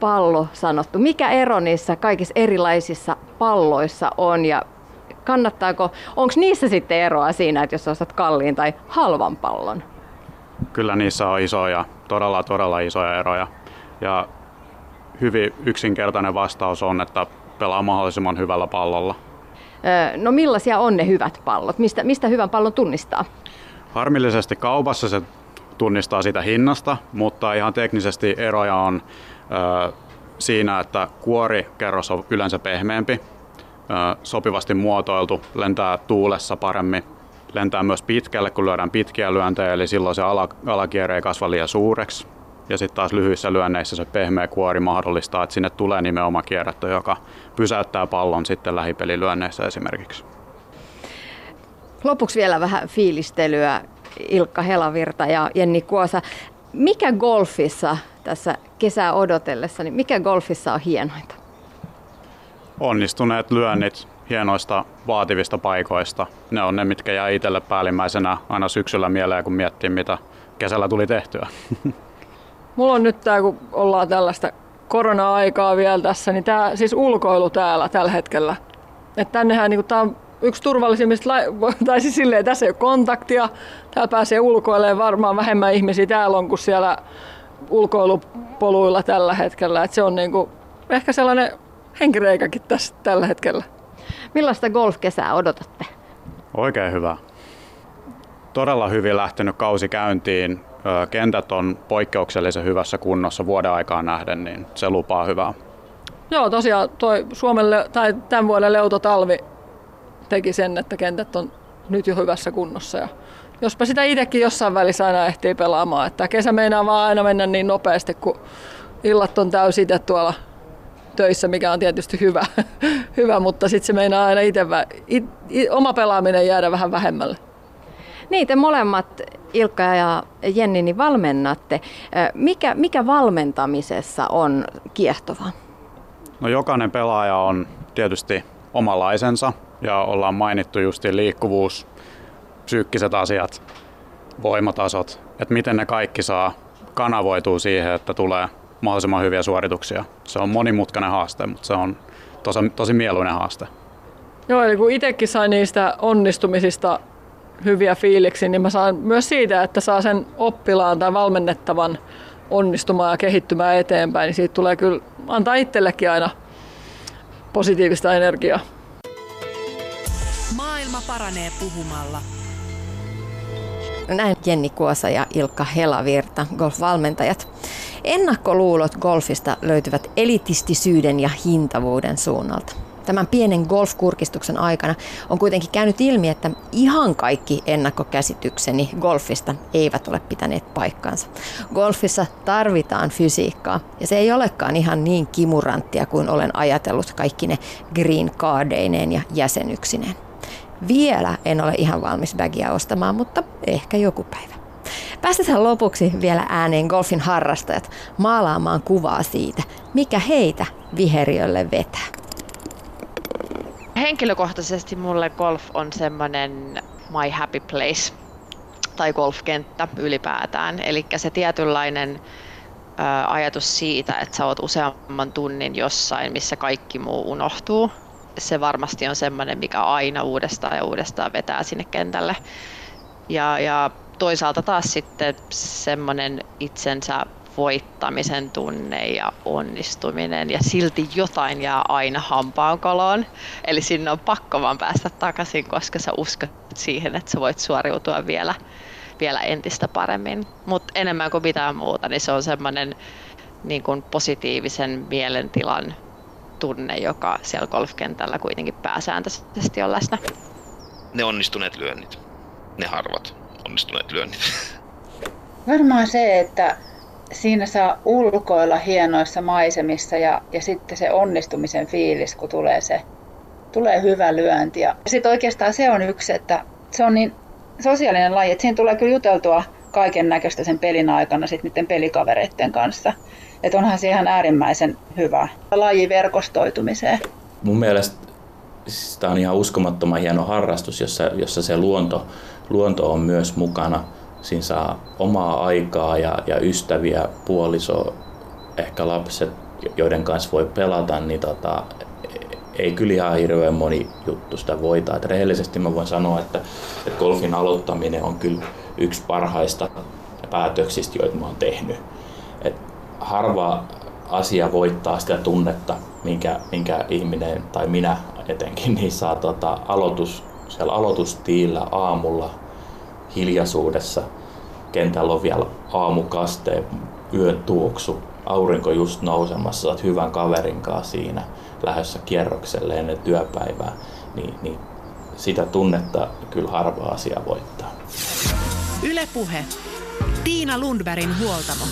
S9: Pallo sanottu. Mikä ero niissä kaikissa erilaisissa palloissa on ja kannattaako, onko niissä sitten eroa siinä, että jos ostat kalliin tai halvan pallon?
S2: Kyllä niissä on isoja, todella todella isoja eroja. Ja hyvin yksinkertainen vastaus on, että pelaa mahdollisimman hyvällä pallolla.
S9: No millaisia on ne hyvät pallot? Mistä, mistä hyvän pallon tunnistaa?
S2: Harmillisesti kaupassa se tunnistaa sitä hinnasta, mutta ihan teknisesti eroja on ö, siinä, että kuorikerros on yleensä pehmeämpi, ö, sopivasti muotoiltu, lentää tuulessa paremmin, lentää myös pitkälle, kun lyödään pitkiä lyöntejä, eli silloin se ala, alakierre ei kasva liian suureksi. Ja sitten taas lyhyissä lyönneissä se pehmeä kuori mahdollistaa, että sinne tulee nimenomaan kierrettä, joka pysäyttää pallon sitten lähipelilyönneissä esimerkiksi.
S9: Lopuksi vielä vähän fiilistelyä Ilkka Helavirta ja Jenni Kuosa. Mikä golfissa tässä kesää odotellessa, niin mikä golfissa on hienointa?
S2: Onnistuneet lyönnit hienoista vaativista paikoista. Ne on ne, mitkä jää itselle päällimmäisenä aina syksyllä mieleen, kun miettii, mitä kesällä tuli tehtyä.
S3: Mulla on nyt tää, kun ollaan tällaista korona-aikaa vielä tässä, niin tää siis ulkoilu täällä tällä hetkellä. Että tännehän niin tää on yksi turvallisimmista, tai siis silleen, tässä ei ole kontaktia, täällä pääsee ulkoilemaan varmaan vähemmän ihmisiä täällä on kuin siellä ulkoilupoluilla tällä hetkellä. Et se on niinku ehkä sellainen henkireikäkin tässä tällä hetkellä.
S9: Millaista golfkesää odotatte?
S2: Oikein hyvä. Todella hyvin lähtenyt kausi käyntiin. Kentät on poikkeuksellisen hyvässä kunnossa vuoden aikaan nähden, niin se lupaa hyvää.
S3: Joo, tosiaan toi Suomelle, tai tämän vuoden leutotalvi teki sen, että kentät on nyt jo hyvässä kunnossa. Ja jospa sitä itsekin jossain välissä aina ehtii pelaamaan. Että kesä meinaa vaan aina mennä niin nopeasti, kun illat on täysin itse tuolla töissä, mikä on tietysti hyvä, hyvä mutta sitten se meinaa aina itse, it, it, oma pelaaminen jäädä vähän vähemmälle.
S9: Niin, te molemmat Ilkka ja Jenni niin valmennatte. Mikä, mikä valmentamisessa on kiehtovaa?
S2: No jokainen pelaaja on tietysti omalaisensa ja ollaan mainittu justi liikkuvuus, psyykkiset asiat, voimatasot, että miten ne kaikki saa kanavoitua siihen, että tulee mahdollisimman hyviä suorituksia. Se on monimutkainen haaste, mutta se on tosi, tosi mieluinen haaste.
S3: Joo, eli kun itsekin sain niistä onnistumisista hyviä fiiliksi, niin mä saan myös siitä, että saa sen oppilaan tai valmennettavan onnistumaan ja kehittymään eteenpäin, niin siitä tulee kyllä antaa itsellekin aina positiivista energiaa.
S1: Maailma paranee puhumalla.
S4: Näin Jenni Kuosa ja Ilkka Helavirta, golfvalmentajat. Ennakkoluulot golfista löytyvät elitistisyyden ja hintavuuden suunnalta. Tämän pienen golfkurkistuksen aikana on kuitenkin käynyt ilmi, että ihan kaikki ennakkokäsitykseni golfista eivät ole pitäneet paikkansa. Golfissa tarvitaan fysiikkaa ja se ei olekaan ihan niin kimuranttia kuin olen ajatellut kaikki ne green cardeineen ja jäsenyksineen. Vielä en ole ihan valmis bagia ostamaan, mutta ehkä joku päivä. Päästetään lopuksi vielä ääneen golfin harrastajat maalaamaan kuvaa siitä, mikä heitä viheriölle vetää.
S5: Henkilökohtaisesti mulle golf on semmoinen my happy place tai golfkenttä ylipäätään. Eli se tietynlainen ajatus siitä, että sä oot useamman tunnin jossain, missä kaikki muu unohtuu. Se varmasti on semmoinen, mikä aina uudestaan ja uudestaan vetää sinne kentälle. Ja, ja toisaalta taas sitten semmoinen itsensä voittamisen tunne ja onnistuminen ja silti jotain jää aina hampaankoloon. Eli sinne on pakko vaan päästä takaisin, koska sä uskot siihen, että sä voit suoriutua vielä, vielä entistä paremmin. Mutta enemmän kuin mitään muuta, niin se on semmoinen niin kuin positiivisen mielentilan tunne, joka siellä golfkentällä kuitenkin pääsääntöisesti on läsnä.
S6: Ne onnistuneet lyönnit. Ne harvat onnistuneet lyönnit.
S7: Varmaan se, että siinä saa ulkoilla hienoissa maisemissa ja, ja sitten se onnistumisen fiilis, kun tulee se tulee hyvä lyönti. Ja sitten oikeastaan se on yksi, että se on niin sosiaalinen laji, että siinä tulee kyllä juteltua kaiken näköistä sen pelin aikana sitten niiden pelikavereiden kanssa. Että onhan se ihan äärimmäisen hyvä laji verkostoitumiseen.
S8: Mun mielestä siis tämä on ihan uskomattoman hieno harrastus, jossa, jossa se luonto, luonto on myös mukana – Siinä saa omaa aikaa ja, ja ystäviä, puoliso, ehkä lapset, joiden kanssa voi pelata, niin tota, ei kyllä ihan hirveän moni juttu sitä voita. Et rehellisesti mä voin sanoa, että, että golfin aloittaminen on kyllä yksi parhaista päätöksistä, joita mä oon tehnyt. Harva asia voittaa sitä tunnetta, minkä, minkä ihminen tai minä etenkin niin saa tota, aloitus, siellä aloitustiillä aamulla hiljaisuudessa. Kentällä on vielä aamukasteen, yön tuoksu, aurinko just nousemassa, olet hyvän kaverin kanssa siinä lähdössä kierrokselle ennen työpäivää, niin, niin sitä tunnetta kyllä harva asia voittaa.
S1: Ylepuhe. Tiina Lundbergin huoltamo.